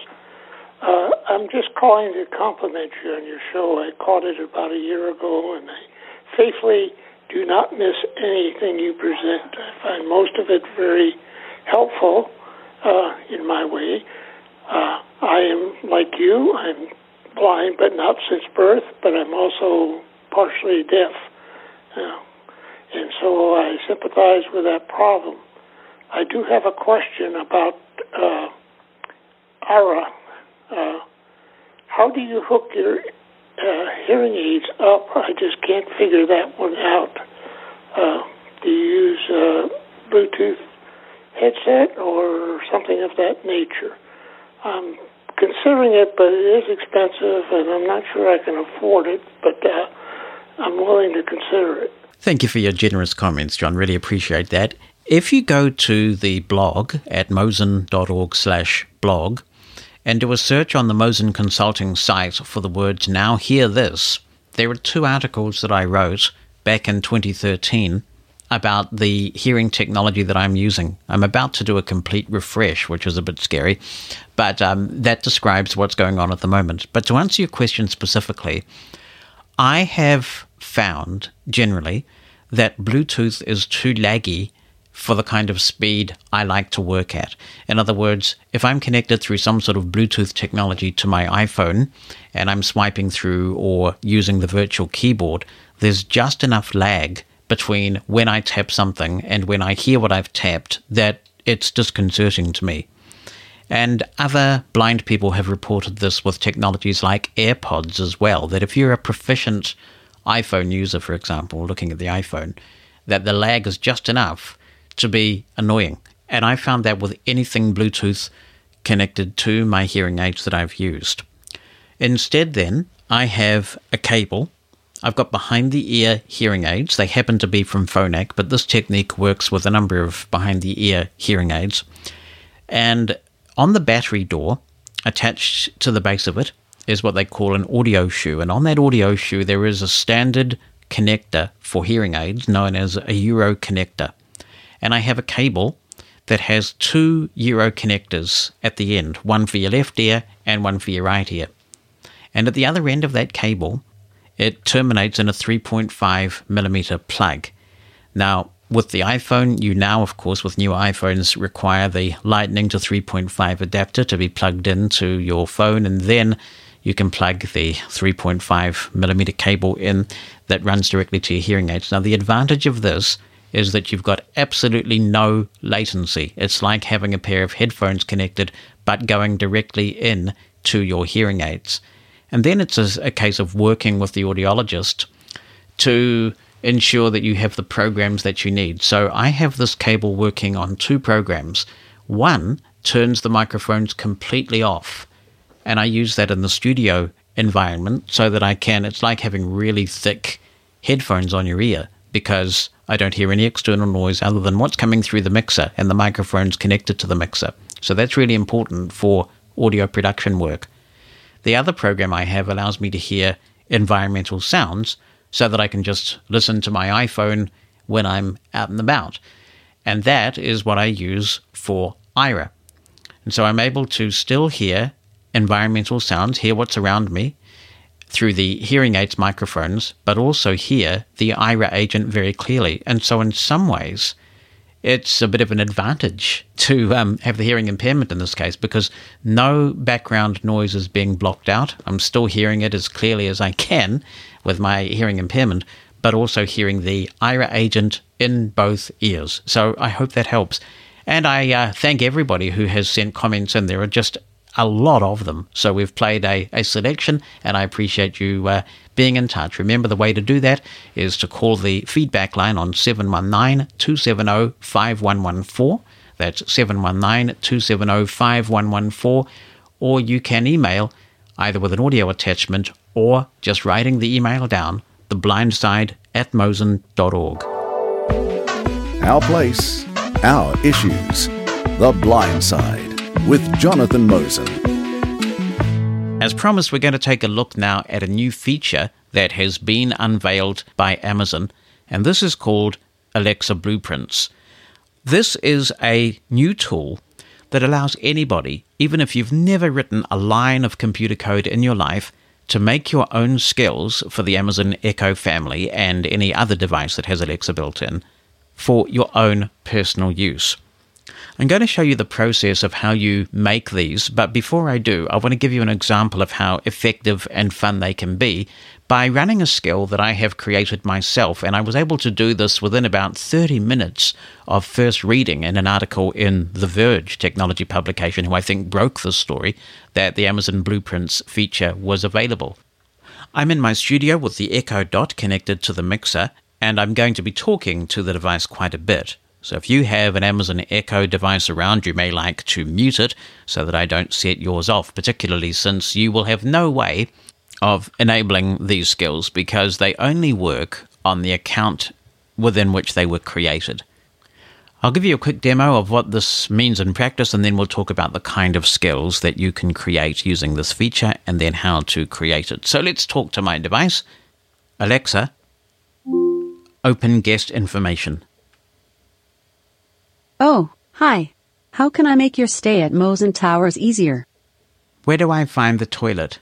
[SPEAKER 10] Uh, I'm just calling to compliment you on your show. I caught it about a year ago, and I faithfully do not miss anything you present. I find most of it very helpful uh, in my way. Uh, I am like you. I'm blind, but not since birth. But I'm also partially deaf, uh, and so I sympathize with that problem. I do have a question about uh, Aira. Uh, how do you hook your uh, hearing aids up? I just can't figure that one out. Uh, do you use a Bluetooth headset or something of that nature? I'm considering it, but it is expensive, and I'm not sure I can afford it, but uh, I'm willing to consider it.
[SPEAKER 2] Thank you for your generous comments, John. Really appreciate that. If you go to the blog at mosen.org slash blog and do a search on the Mosen Consulting site for the words Now Hear This, there are two articles that I wrote back in 2013 about the hearing technology that I'm using. I'm about to do a complete refresh, which is a bit scary, but um, that describes what's going on at the moment. But to answer your question specifically, I have found generally that Bluetooth is too laggy for the kind of speed I like to work at. In other words, if I'm connected through some sort of Bluetooth technology to my iPhone and I'm swiping through or using the virtual keyboard, there's just enough lag between when I tap something and when I hear what I've tapped that it's disconcerting to me. And other blind people have reported this with technologies like AirPods as well, that if you're a proficient iPhone user, for example, looking at the iPhone, that the lag is just enough to be annoying. And I found that with anything Bluetooth connected to my hearing aids that I've used. Instead, then, I have a cable I've got behind the ear hearing aids. They happen to be from Phonak, but this technique works with a number of behind the ear hearing aids. And on the battery door, attached to the base of it, is what they call an audio shoe. And on that audio shoe, there is a standard connector for hearing aids known as a Euro connector. And I have a cable that has two Euro connectors at the end one for your left ear and one for your right ear. And at the other end of that cable, it terminates in a 3.5 millimeter plug. Now, with the iPhone, you now, of course, with new iPhones, require the Lightning to 3.5 adapter to be plugged into your phone, and then you can plug the 3.5 millimeter cable in that runs directly to your hearing aids. Now, the advantage of this is that you've got absolutely no latency. It's like having a pair of headphones connected, but going directly in to your hearing aids. And then it's a, a case of working with the audiologist to ensure that you have the programs that you need. So I have this cable working on two programs. One turns the microphones completely off, and I use that in the studio environment so that I can, it's like having really thick headphones on your ear because I don't hear any external noise other than what's coming through the mixer and the microphones connected to the mixer. So that's really important for audio production work. The other program I have allows me to hear environmental sounds so that I can just listen to my iPhone when I'm out and about. And that is what I use for Aira. And so I'm able to still hear environmental sounds, hear what's around me through the hearing aids microphones, but also hear the Aira agent very clearly. And so, in some ways, it's a bit of an advantage to um, have the hearing impairment in this case because no background noise is being blocked out. I'm still hearing it as clearly as I can with my hearing impairment, but also hearing the Aira agent in both ears. So I hope that helps. And I uh, thank everybody who has sent comments in. There are just a lot of them. So we've played a, a selection, and I appreciate you uh, being in touch. Remember, the way to do that is to call the feedback line on 719 270 5114. That's 719 270 5114. Or you can email either with an audio attachment or just writing the email down, theblindside at mosen.org.
[SPEAKER 1] Our place, our issues. The Blind Side with Jonathan Mosen.
[SPEAKER 2] As promised, we're going to take a look now at a new feature that has been unveiled by Amazon, and this is called Alexa Blueprints. This is a new tool that allows anybody, even if you've never written a line of computer code in your life, to make your own skills for the Amazon Echo family and any other device that has Alexa built in for your own personal use. I'm going to show you the process of how you make these, but before I do, I want to give you an example of how effective and fun they can be by running a skill that I have created myself. And I was able to do this within about 30 minutes of first reading in an article in The Verge technology publication, who I think broke the story that the Amazon Blueprints feature was available. I'm in my studio with the Echo Dot connected to the mixer, and I'm going to be talking to the device quite a bit. So if you have an Amazon Echo device around, you may like to mute it so that I don't set yours off, particularly since you will have no way of enabling these skills because they only work on the account within which they were created. I'll give you a quick demo of what this means in practice, and then we'll talk about the kind of skills that you can create using this feature and then how to create it. So let's talk to my device. Alexa, open guest information.
[SPEAKER 11] Oh, hi. How can I make your stay at Mosen Towers easier?
[SPEAKER 2] Where do I find the toilet?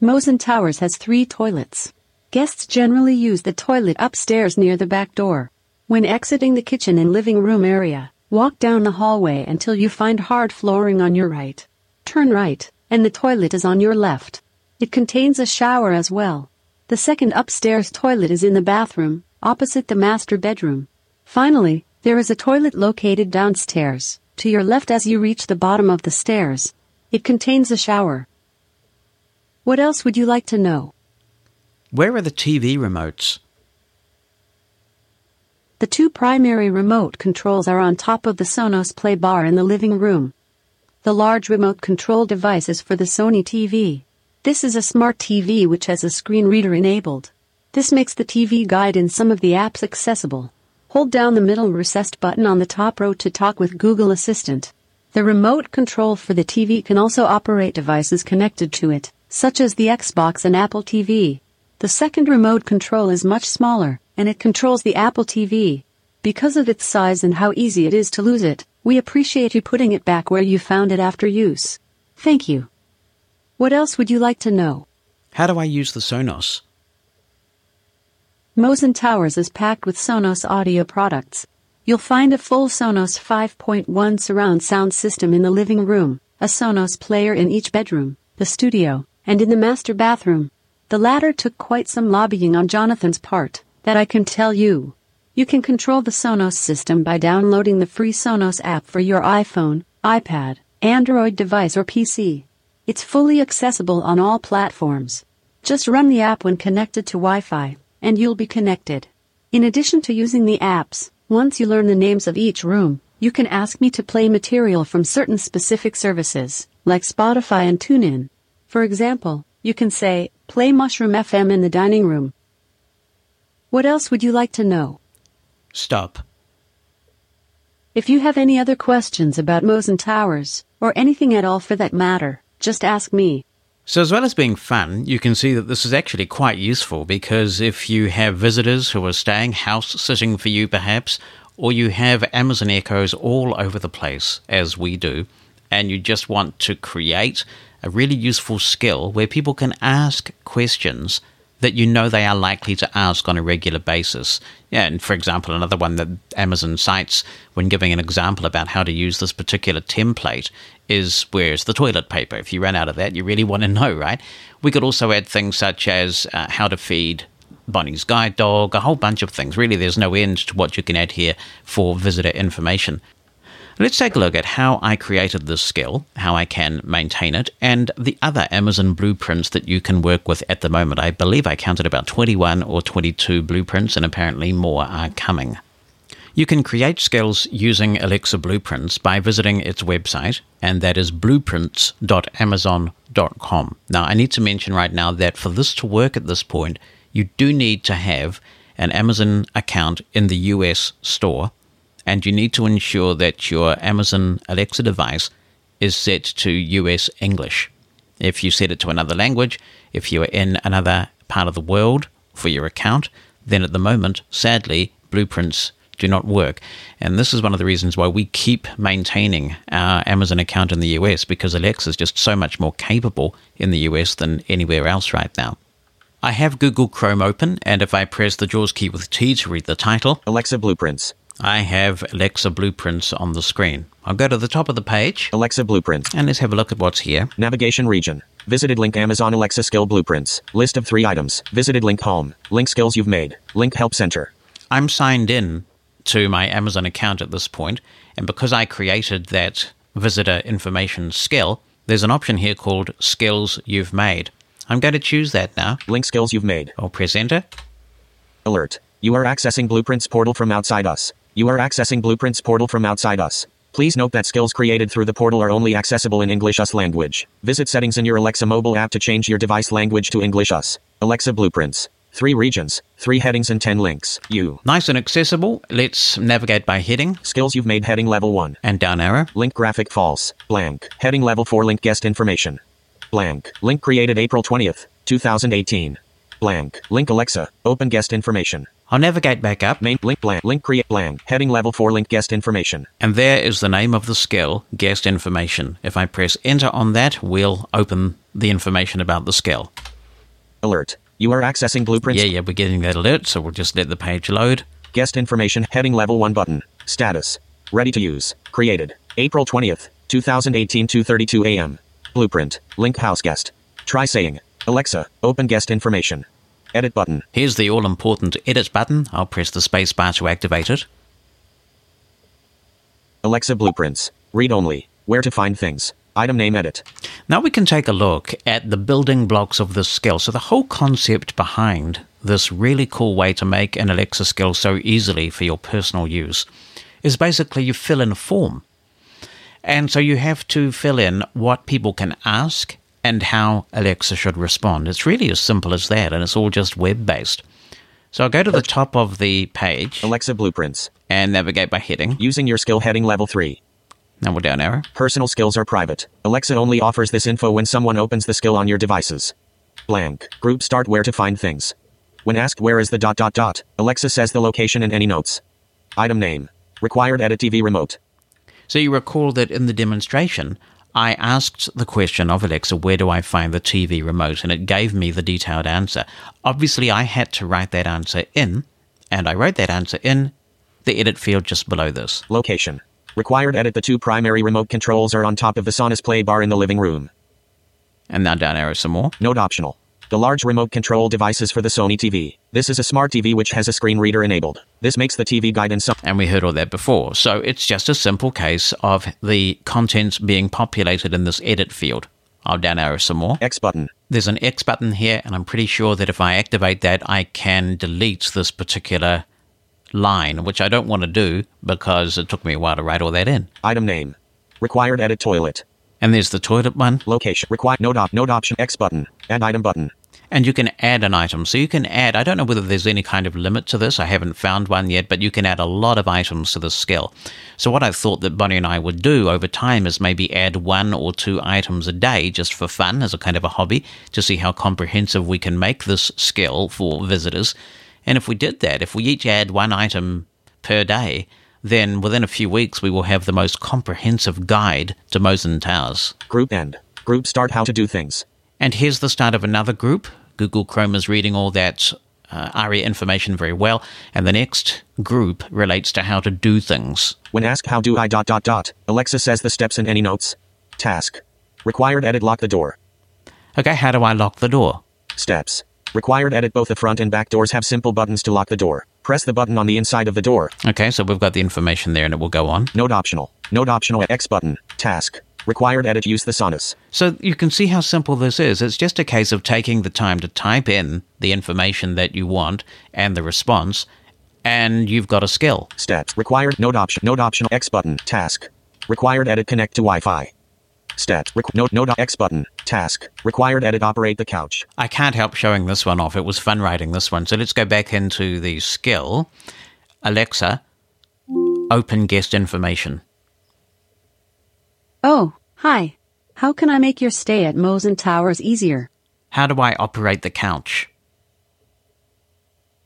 [SPEAKER 11] Mosen Towers has three toilets. Guests generally use the toilet upstairs near the back door. When exiting the kitchen and living room area, walk down the hallway until you find hard flooring on your right. Turn right, and the toilet is on your left. It contains a shower as well. The second upstairs toilet is in the bathroom, opposite the master bedroom. Finally, there is a toilet located downstairs, to your left as you reach the bottom of the stairs. It contains a shower. What else would you like to know?
[SPEAKER 2] Where are the TV remotes?
[SPEAKER 11] The two primary remote controls are on top of the Sonos Play bar in the living room. The large remote control device is for the Sony TV. This is a smart TV which has a screen reader enabled. This makes the TV guide and some of the apps accessible. Hold down the middle recessed button on the top row to talk with Google Assistant. The remote control for the TV can also operate devices connected to it, such as the Xbox and Apple TV. The second remote control is much smaller, and it controls the Apple TV. Because of its size and how easy it is to lose it, we appreciate you putting it back where you found it after use. Thank you. What else would you like to know?
[SPEAKER 2] How do I use the Sonos?
[SPEAKER 11] Mosen Towers is packed with Sonos audio products. You'll find a full Sonos 5.1 surround sound system in the living room, a Sonos player in each bedroom, the studio, and in the master bathroom. The latter took quite some lobbying on Jonathan's part, that I can tell you. You can control the Sonos system by downloading the free Sonos app for your iPhone, iPad, Android device or PC. It's fully accessible on all platforms. Just run the app when connected to Wi-Fi and you'll be connected. In addition to using the apps, once you learn the names of each room, you can ask me to play material from certain specific services, like Spotify and TuneIn. For example, you can say, play Mushroom FM in the dining room. What else would you like to know?
[SPEAKER 2] Stop.
[SPEAKER 11] If you have any other questions about Mosen Towers, or anything at all for that matter, just ask me.
[SPEAKER 2] So, as well as being fun, you can see that this is actually quite useful because if you have visitors who are staying house sitting for you, perhaps, or you have Amazon Echoes all over the place, as we do, and you just want to create a really useful skill where people can ask questions that you know they are likely to ask on a regular basis. Yeah, and for example, another one that Amazon cites when giving an example about how to use this particular template is where's the toilet paper? If you run out of that, you really want to know, right? We could also add things such as uh, how to feed Bonnie's guide dog, a whole bunch of things. Really, there's no end to what you can add here for visitor information. Let's take a look at how I created this skill, how I can maintain it, and the other Amazon blueprints that you can work with at the moment. I believe I counted about 21 or 22 blueprints, and apparently more are coming. You can create skills using Alexa Blueprints by visiting its website, and that is blueprints.amazon.com. Now, I need to mention right now that for this to work at this point, you do need to have an Amazon account in the US store, and you need to ensure that your Amazon Alexa device is set to US English. If you set it to another language, if you are in another part of the world for your account, then at the moment, sadly, blueprints do not work. And this is one of the reasons why we keep maintaining our Amazon account in the US because Alexa is just so much more capable in the US than anywhere else right now. I have Google Chrome open, and if I press the JAWS key with T to read the title,
[SPEAKER 12] Alexa Blueprints.
[SPEAKER 2] I have Alexa Blueprints on the screen. I'll go to the top of the page.
[SPEAKER 12] Alexa Blueprints.
[SPEAKER 2] And let's have a look at what's here.
[SPEAKER 12] Navigation region. Visited link Amazon Alexa skill blueprints. List of three items. Visited link home. Link skills you've made. Link help center.
[SPEAKER 2] I'm signed in to my Amazon account at this point, and because I created that visitor information skill, there's an option here called skills you've made. I'm going to choose that now.
[SPEAKER 12] Link skills you've made.
[SPEAKER 2] I'll press enter.
[SPEAKER 12] Alert. You are accessing Blueprints portal from outside us. You are accessing Blueprints portal from outside us. Please note that skills created through the portal are only accessible in English US language. Visit settings in your Alexa mobile app to change your device language to English US. Alexa Blueprints. Three regions, three headings, and ten links. You.
[SPEAKER 2] Nice and accessible. Let's navigate by heading.
[SPEAKER 12] Skills you've made heading level 1.
[SPEAKER 2] And down arrow.
[SPEAKER 12] Link graphic false. Blank. Heading level 4 link guest information. Blank. Link created April 20th, 2018. Blank. Link Alexa. Open guest information.
[SPEAKER 2] I'll navigate back up.
[SPEAKER 12] Main link blank. Link create blank. Heading level 4 link guest information.
[SPEAKER 2] And there is the name of the skill, guest information. If I press enter on that, we'll open the information about the skill.
[SPEAKER 12] Alert. You are accessing blueprints.
[SPEAKER 2] Yeah, yeah, we're getting that alert, so we'll just let the page load.
[SPEAKER 12] Guest information, heading level 1 button. Status. Ready to use. Created. April 20th, 2018 2.32 a.m. Blueprint. Link house guest. Try saying, Alexa, open guest information. Edit button.
[SPEAKER 2] Here's the all important edit button. I'll press the spacebar to activate it.
[SPEAKER 12] Alexa Blueprints. Read only. Where to find things. Item name edit.
[SPEAKER 2] Now we can take a look at the building blocks of this skill. So the whole concept behind this really cool way to make an Alexa skill so easily for your personal use is basically you fill in a form. And so you have to fill in what people can ask and how Alexa should respond. It's really as simple as that, and it's all just web based. So I'll go to the top of the page.
[SPEAKER 12] Alexa Blueprints.
[SPEAKER 2] And navigate by heading.
[SPEAKER 12] Using your skill heading level 3.
[SPEAKER 2] Now we're down arrow.
[SPEAKER 12] Personal skills are private. Alexa only offers this info when someone opens the skill on your devices. Blank. Group start where to find things. When asked where is the dot dot dot, Alexa says the location and any notes. Item name. Required edit TV remote.
[SPEAKER 2] So you recall that in the demonstration, I asked the question of Alexa, where do I find the TV remote? And it gave me the detailed answer. Obviously, I had to write that answer in, and I wrote that answer in the edit field just below this.
[SPEAKER 12] Location. Required edit the two primary remote controls are on top of the Sonos play bar in the living room.
[SPEAKER 2] And now down arrow some more.
[SPEAKER 12] Note optional. The large remote control devices for the Sony TV. This is a smart TV which has a screen reader enabled. This makes the TV guidance.
[SPEAKER 2] And we heard all that before. So it's just a simple case of the contents being populated in this edit field. I'll down arrow some more.
[SPEAKER 12] X button.
[SPEAKER 2] There's an X button here, and I'm pretty sure that if I activate that, I can delete this particular line, which I don't want to do because it took me a while to write all that in.
[SPEAKER 12] Item name. Required edit toilet.
[SPEAKER 2] And there's the toilet one.
[SPEAKER 12] Location. Required node, op- node option X button. Add item button.
[SPEAKER 2] And you can add an item. So you can add, I don't know whether there's any kind of limit to this. I haven't found one yet, but you can add a lot of items to this skill. So what I thought that Bonnie and I would do over time is maybe add one or two items a day just for fun as a kind of a hobby to see how comprehensive we can make this skill for visitors. And if we did that, if we each add one item per day, then within a few weeks we will have the most comprehensive guide to Mosen Towers.
[SPEAKER 12] Group end. Group start how to do things.
[SPEAKER 2] And here's the start of another group. Google Chrome is reading all that uh, ARIA information very well. And the next group relates to how to do things.
[SPEAKER 12] When asked how do I dot dot dot, Alexa says the steps in any notes. Task. Required edit lock the door.
[SPEAKER 2] Okay, how do I lock the door?
[SPEAKER 12] Steps. Required edit both the front and back doors have simple buttons to lock the door. Press the button on the inside of the door.
[SPEAKER 2] Okay, so we've got the information there and it will go on.
[SPEAKER 12] Note optional. Note optional X button. Task. Required edit use the Sonos.
[SPEAKER 2] So you can see how simple this is. It's just a case of taking the time to type in the information that you want and the response, and you've got a skill.
[SPEAKER 12] Steps. Required note option. Note optional X button. Task. Required edit connect to Wi-Fi. Stat. Requ- note, note X button. Task. Required edit operate the couch.
[SPEAKER 2] I can't help showing this one off. It was fun writing this one. So let's go back into the skill. Alexa, open guest information.
[SPEAKER 11] Oh, Hi. How can I make your stay at Mosen Towers easier?
[SPEAKER 2] How do I operate the couch?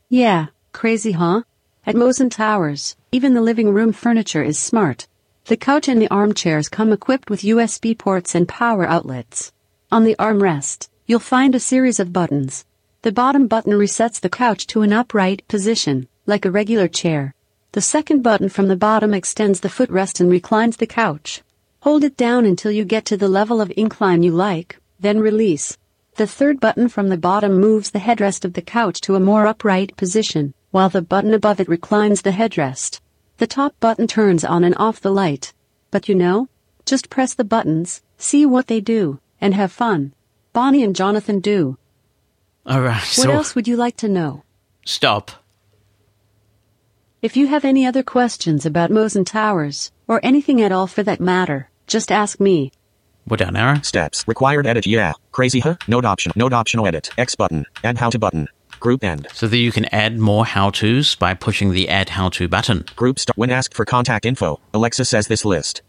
[SPEAKER 11] Yeah, crazy, huh? At Mosen Towers, even the living room furniture is smart. The couch and the armchairs come equipped with USB ports and power outlets. On the armrest, you'll find a series of buttons. The bottom button resets the couch to an upright position, like a regular chair. The second button from the bottom extends the footrest and reclines the couch. Hold it down until you get to the level of incline you like, then release. The third button from the bottom moves the headrest of the couch to a more upright position, while the button above it reclines the headrest. The top button turns on and off the light. But you know, just press the buttons, see what they do, and have fun. Bonnie and Jonathan do.
[SPEAKER 2] All right.
[SPEAKER 11] What
[SPEAKER 2] so
[SPEAKER 11] else would you like to know?
[SPEAKER 2] stop.
[SPEAKER 11] If you have any other questions about Mosen Towers, or anything at all for that matter, just ask me.
[SPEAKER 2] what are down arrow.
[SPEAKER 12] Steps. Required edit. Yeah. Crazy, huh? Node option. Node optional edit. X button. Add how to button. Group end.
[SPEAKER 2] So that you can add more how-tos by pushing the add how-to button.
[SPEAKER 12] Group start. When asked for contact info, Alexa says this list.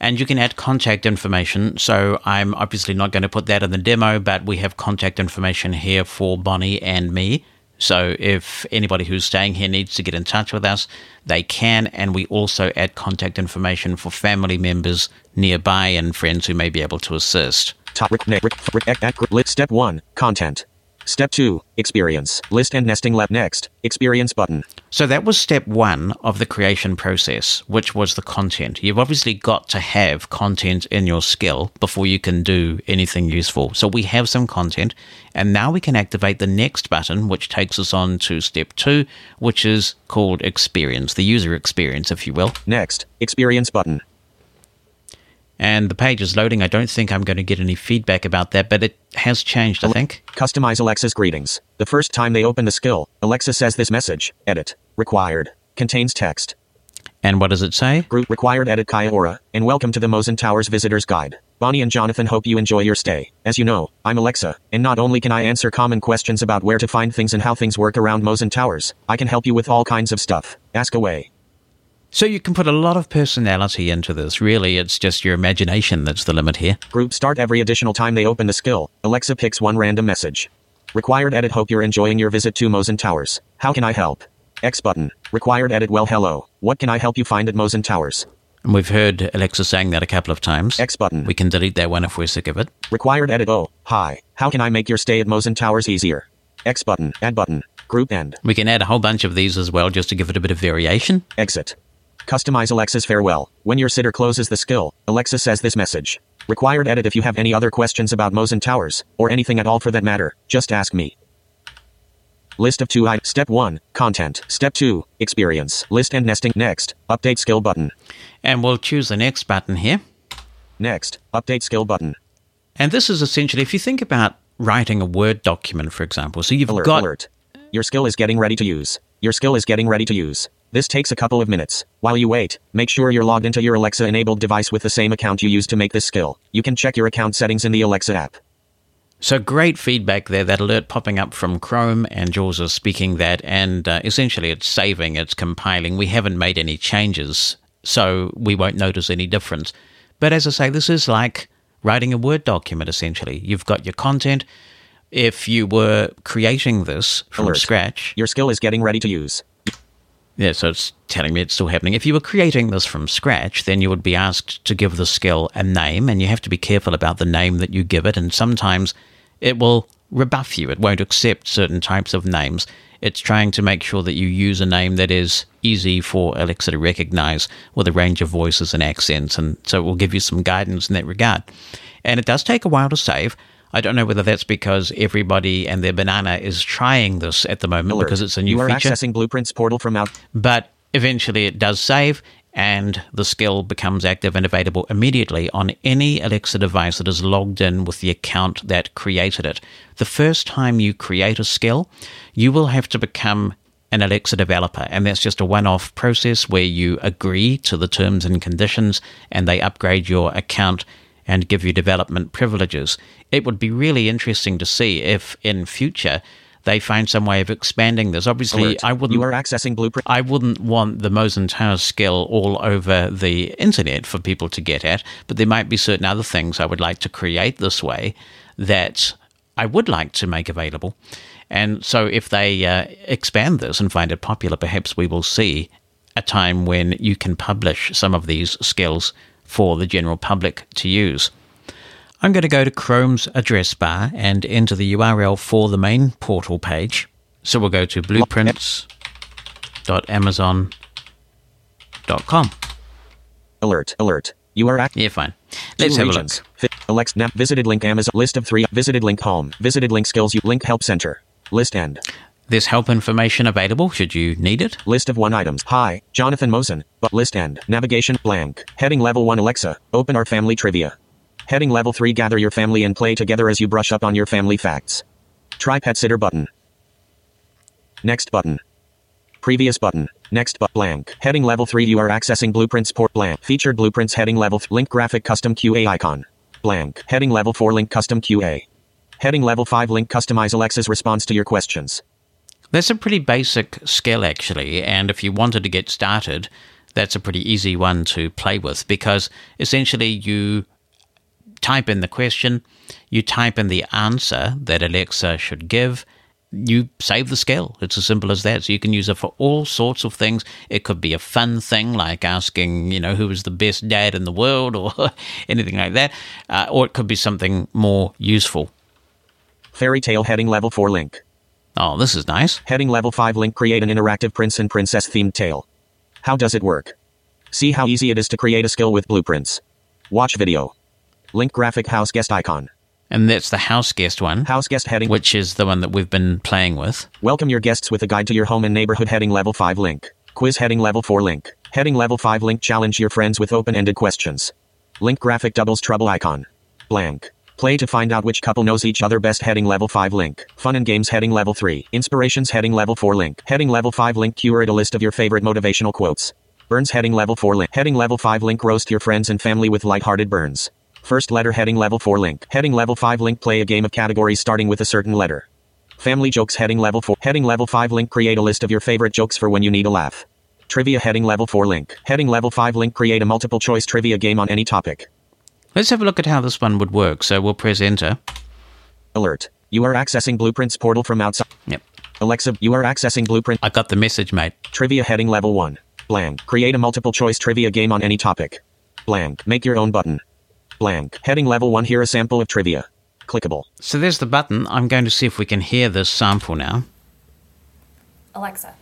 [SPEAKER 2] And you can add contact information. So I'm obviously not going to put that in the demo, but we have contact information here for Bonnie and me. So if anybody who's staying here needs to get in touch with us, they can. And we also add contact information for family members nearby and friends who may be able to assist.
[SPEAKER 12] Top Rick, Rick, Rick, Rick, Rick, Rick, Step 1. Content. Step 2. Experience. List and nesting lab next. Experience button.
[SPEAKER 2] So that was step one of the creation process, which was the content. You've obviously got to have content in your skill before you can do anything useful. So we have some content, and now we can activate the next button, which takes us on to step two, which is called experience, the user experience, if you will.
[SPEAKER 12] Next. Experience button.
[SPEAKER 2] And the page is loading. I don't think I'm going to get any feedback about that, but it has changed, I think.
[SPEAKER 12] Customize Alexa's greetings. The first time they open the skill, Alexa says this message. Edit. Required. Contains text.
[SPEAKER 2] And what does it say?
[SPEAKER 12] Group required edit Kia Ora, and welcome to the Mosen Towers Visitor's Guide. Bonnie and Jonathan hope you enjoy your stay. As you know, I'm Alexa, and not only can I answer common questions about where to find things and how things work around Mosen Towers, I can help you with all kinds of stuff. Ask away.
[SPEAKER 2] So you can put a lot of personality into this. Really, it's just your imagination that's the limit here.
[SPEAKER 12] Group start every additional time they open the skill. Alexa picks one random message. Required edit Hope you're enjoying your visit to Mosen Towers. How can I help? X button. Required edit Well hello. What can I help you find at Mosen Towers?
[SPEAKER 2] And we've heard Alexa saying that a couple of times.
[SPEAKER 12] X button.
[SPEAKER 2] We can delete that one if we're sick of it.
[SPEAKER 12] Required edit Oh, hi. How can I make your stay at Mosen Towers easier? X button. Add button. Group end.
[SPEAKER 2] We can add a whole bunch of these as well just to give it a bit of variation.
[SPEAKER 12] Exit. Customize Alexa's farewell. When your sitter closes the skill, Alexa says this message. Required edit if you have any other questions about Mosen Towers, or anything at all for that matter, just ask me. List of two I Step 1. Content. Step 2. Experience. List and nesting. Next. Update skill button.
[SPEAKER 2] And we'll choose the next button here.
[SPEAKER 12] Next. Update skill button.
[SPEAKER 2] And this is essentially, if you think about writing a Word document, for example, so you've
[SPEAKER 12] Alert.
[SPEAKER 2] got.
[SPEAKER 12] Alert. Your skill is getting ready to use. Your skill is getting ready to use. This takes a couple of minutes. While you wait, make sure you're logged into your Alexa enabled device with the same account you used to make this skill. You can check your account settings in the Alexa app.
[SPEAKER 2] So great feedback there. That alert popping up from Chrome, and Jaws is speaking that, and uh, essentially it's saving, it's compiling. We haven't made any changes, so we won't notice any difference. But as I say, this is like writing a Word document essentially. You've got your content. If you were creating this from
[SPEAKER 12] Alert.
[SPEAKER 2] scratch,
[SPEAKER 12] Your skill is getting ready to use.
[SPEAKER 2] Yeah, so it's telling me it's still happening. If you were creating this from scratch, then you would be asked to give the skill a name, and you have to be careful about the name that you give it. And sometimes it will rebuff you, it won't accept certain types of names. It's trying to make sure that you use a name that is easy for Alexa to recognize with a range of voices and accents. And so it will give you some guidance in that regard. And it does take a while to save. I don't know whether that's because everybody and their banana is trying this at the moment
[SPEAKER 12] Alert.
[SPEAKER 2] because it's a new
[SPEAKER 12] you are
[SPEAKER 2] feature
[SPEAKER 12] accessing Blueprints portal from out.
[SPEAKER 2] but eventually it does save and the skill becomes active and available immediately on any Alexa device that is logged in with the account that created it. The first time you create a skill, you will have to become an Alexa developer, and that's just a one off process where you agree to the terms and conditions and they upgrade your account and give you development privileges. It would be really interesting to see if in future they find some way of expanding this. Obviously,
[SPEAKER 12] Alert.
[SPEAKER 2] I wouldn't.
[SPEAKER 12] You are accessing Blueprint.
[SPEAKER 2] I wouldn't want the Mosen Tower skill all over the internet for people to get at, but there might be certain other things I would like to create this way that I would like to make available. And so, if they uh, expand this and find it popular, perhaps we will see a time when you can publish some of these skills for the general public to use. I'm going to go to Chrome's address bar and enter the URL for the main portal page. So we'll go to blueprints.amazon.com.
[SPEAKER 12] Alert. Alert. You are at.
[SPEAKER 2] Yeah, fine. Let's have
[SPEAKER 12] regions.
[SPEAKER 2] a look.
[SPEAKER 12] Alexa. Visited link Amazon. List of three. Visited link home. Visited link skills. You link help center. List end.
[SPEAKER 2] There's help information available should you need it.
[SPEAKER 12] List of one items. Hi, Jonathan Mosen. But list end. Navigation blank. Heading level one Alexa. Open our family trivia. Heading level three gather your family and play together as you brush up on your family facts. Try pet sitter button. Next button. Previous button. Next but blank. Heading level 3 you are accessing blueprints port blank. Featured blueprints heading level th- link graphic custom QA icon. Blank. Heading level 4 link custom QA. Heading level 5 link customize Alexa's response to your questions.
[SPEAKER 2] That's a pretty basic skill, actually. And if you wanted to get started, that's a pretty easy one to play with because essentially you type in the question, you type in the answer that Alexa should give, you save the skill. It's as simple as that. So you can use it for all sorts of things. It could be a fun thing like asking, you know, who is the best dad in the world or <laughs> anything like that. Uh, or it could be something more useful.
[SPEAKER 12] Fairy tale heading level 4 link.
[SPEAKER 2] Oh, this is nice.
[SPEAKER 12] Heading level 5 link create an interactive prince and princess themed tale. How does it work? See how easy it is to create a skill with blueprints. Watch video. Link graphic house guest icon.
[SPEAKER 2] And that's the house guest one.
[SPEAKER 12] House guest heading.
[SPEAKER 2] Which is the one that we've been playing with.
[SPEAKER 12] Welcome your guests with a guide to your home and neighborhood heading level 5 link. Quiz heading level 4 link. Heading level 5 link challenge your friends with open-ended questions. Link graphic doubles trouble icon. Blank. Play to find out which couple knows each other best heading level 5 link. Fun and games heading level 3. Inspirations heading level 4 link. Heading level 5 link curate a list of your favorite motivational quotes. Burns heading level 4 link. Heading level 5 link roast your friends and family with light-hearted burns. First letter heading level 4 link. Heading level 5 link play a game of categories starting with a certain letter. Family jokes heading level 4. Heading level 5 link create a list of your favorite jokes for when you need a laugh. Trivia heading level 4 link. Heading level 5 link create a multiple choice trivia game on any topic.
[SPEAKER 2] Let's have a look at how this one would work. So we'll press enter.
[SPEAKER 12] Alert. You are accessing Blueprints portal from outside.
[SPEAKER 2] Yep.
[SPEAKER 12] Alexa, you are accessing Blueprint.
[SPEAKER 2] I got the message, mate.
[SPEAKER 12] Trivia heading level 1. Blank. Create a multiple choice trivia game on any topic. Blank. Make your own button. Blank. Heading level 1 here a sample of trivia. Clickable.
[SPEAKER 2] So there's the button. I'm going to see if we can hear this sample now.
[SPEAKER 13] Alexa,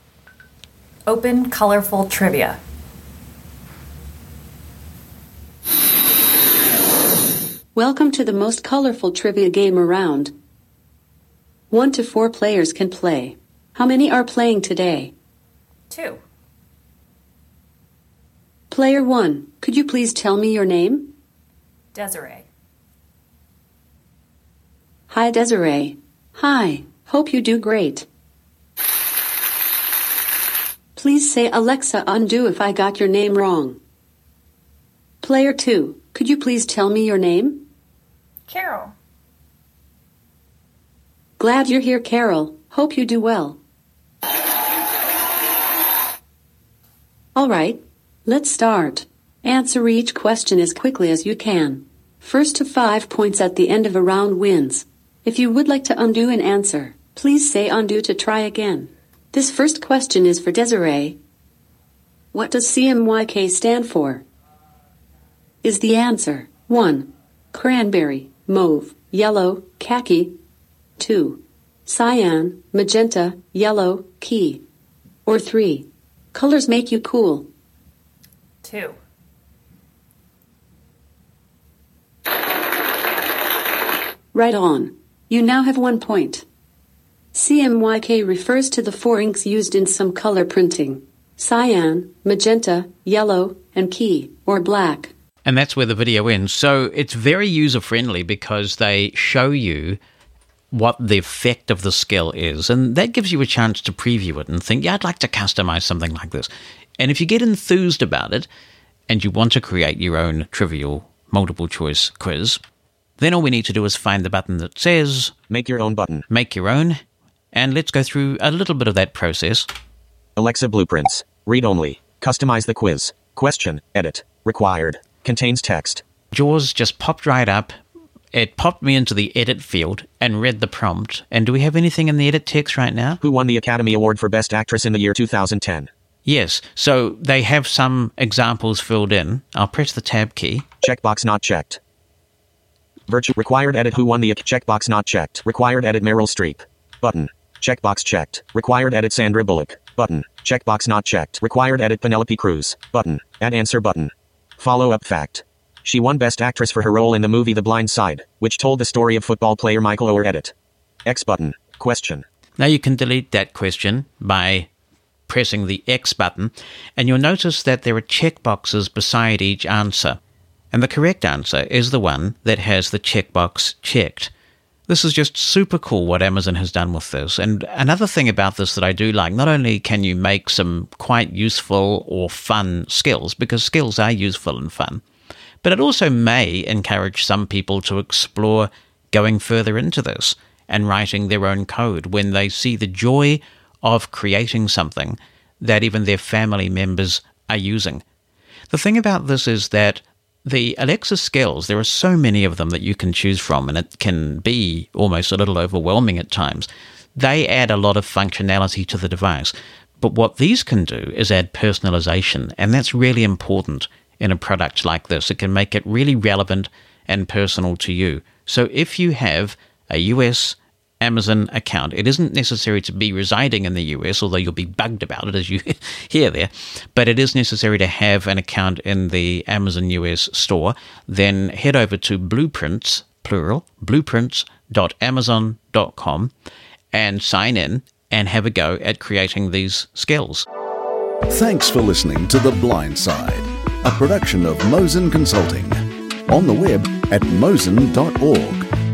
[SPEAKER 13] open colorful trivia.
[SPEAKER 11] Welcome to the most colorful trivia game around. One to four players can play. How many are playing today?
[SPEAKER 13] Two.
[SPEAKER 11] Player 1, could you please tell me your name?
[SPEAKER 13] Desiree.
[SPEAKER 11] Hi, Desiree. Hi, hope you do great. Please say Alexa undo if I got your name wrong. Player 2, could you please tell me your name?
[SPEAKER 13] Carol.
[SPEAKER 11] Glad you're here, Carol. Hope you do well. All right, let's start. Answer each question as quickly as you can. First to five points at the end of a round wins. If you would like to undo an answer, please say undo to try again. This first question is for Desiree. What does CMYK stand for? Is the answer 1. Cranberry, mauve, yellow, khaki. 2. Cyan, magenta, yellow, key. Or 3. Colors make you cool.
[SPEAKER 13] Two.
[SPEAKER 11] Right on. You now have one point. CMYK refers to the four inks used in some color printing cyan, magenta, yellow, and key, or black.
[SPEAKER 2] And that's where the video ends. So it's very user friendly because they show you what the effect of the skill is. And that gives you a chance to preview it and think, yeah, I'd like to customize something like this. And if you get enthused about it and you want to create your own trivial multiple choice quiz, then all we need to do is find the button that says
[SPEAKER 12] Make your own button.
[SPEAKER 2] make your own And let's go through a little bit of that process.
[SPEAKER 12] Alexa Blueprints. Read only. Customize the quiz. Question. Edit. Required. Contains text.
[SPEAKER 2] Jaws just popped right up. It popped me into the edit field and read the prompt. And do we have anything in the edit text right now?
[SPEAKER 12] Who won the Academy Award for Best Actress in the year 2010?
[SPEAKER 2] Yes. So they have some examples filled in. I'll press the tab key.
[SPEAKER 12] Checkbox not checked. Virtue required edit who won the checkbox not checked. Required edit Meryl Streep. Button. Checkbox checked. Required edit Sandra Bullock. Button. Checkbox not checked. Required edit Penelope Cruz. Button. Add answer button. Follow up fact. She won Best Actress for her role in the movie The Blind Side, which told the story of football player Michael Oher. Edit. X button. Question.
[SPEAKER 2] Now you can delete that question by pressing the X button, and you'll notice that there are checkboxes beside each answer. And the correct answer is the one that has the checkbox checked. This is just super cool what Amazon has done with this. And another thing about this that I do like, not only can you make some quite useful or fun skills, because skills are useful and fun, but it also may encourage some people to explore going further into this and writing their own code when they see the joy of creating something that even their family members are using. The thing about this is that the Alexa skills, there are so many of them that you can choose from, and it can be almost a little overwhelming at times. They add a lot of functionality to the device. But what these can do is add personalization, and that's really important in a product like this. It can make it really relevant and personal to you. So if you have a US Amazon account. It isn't necessary to be residing in the US, although you'll be bugged about it as you <laughs> hear there, but it is necessary to have an account in the Amazon US store. Then head over to blueprints, plural, blueprints.amazon.com and sign in and have a go at creating these skills.
[SPEAKER 1] Thanks for listening to The Blind Side, a production of Mosen Consulting. On the web at mosen.org.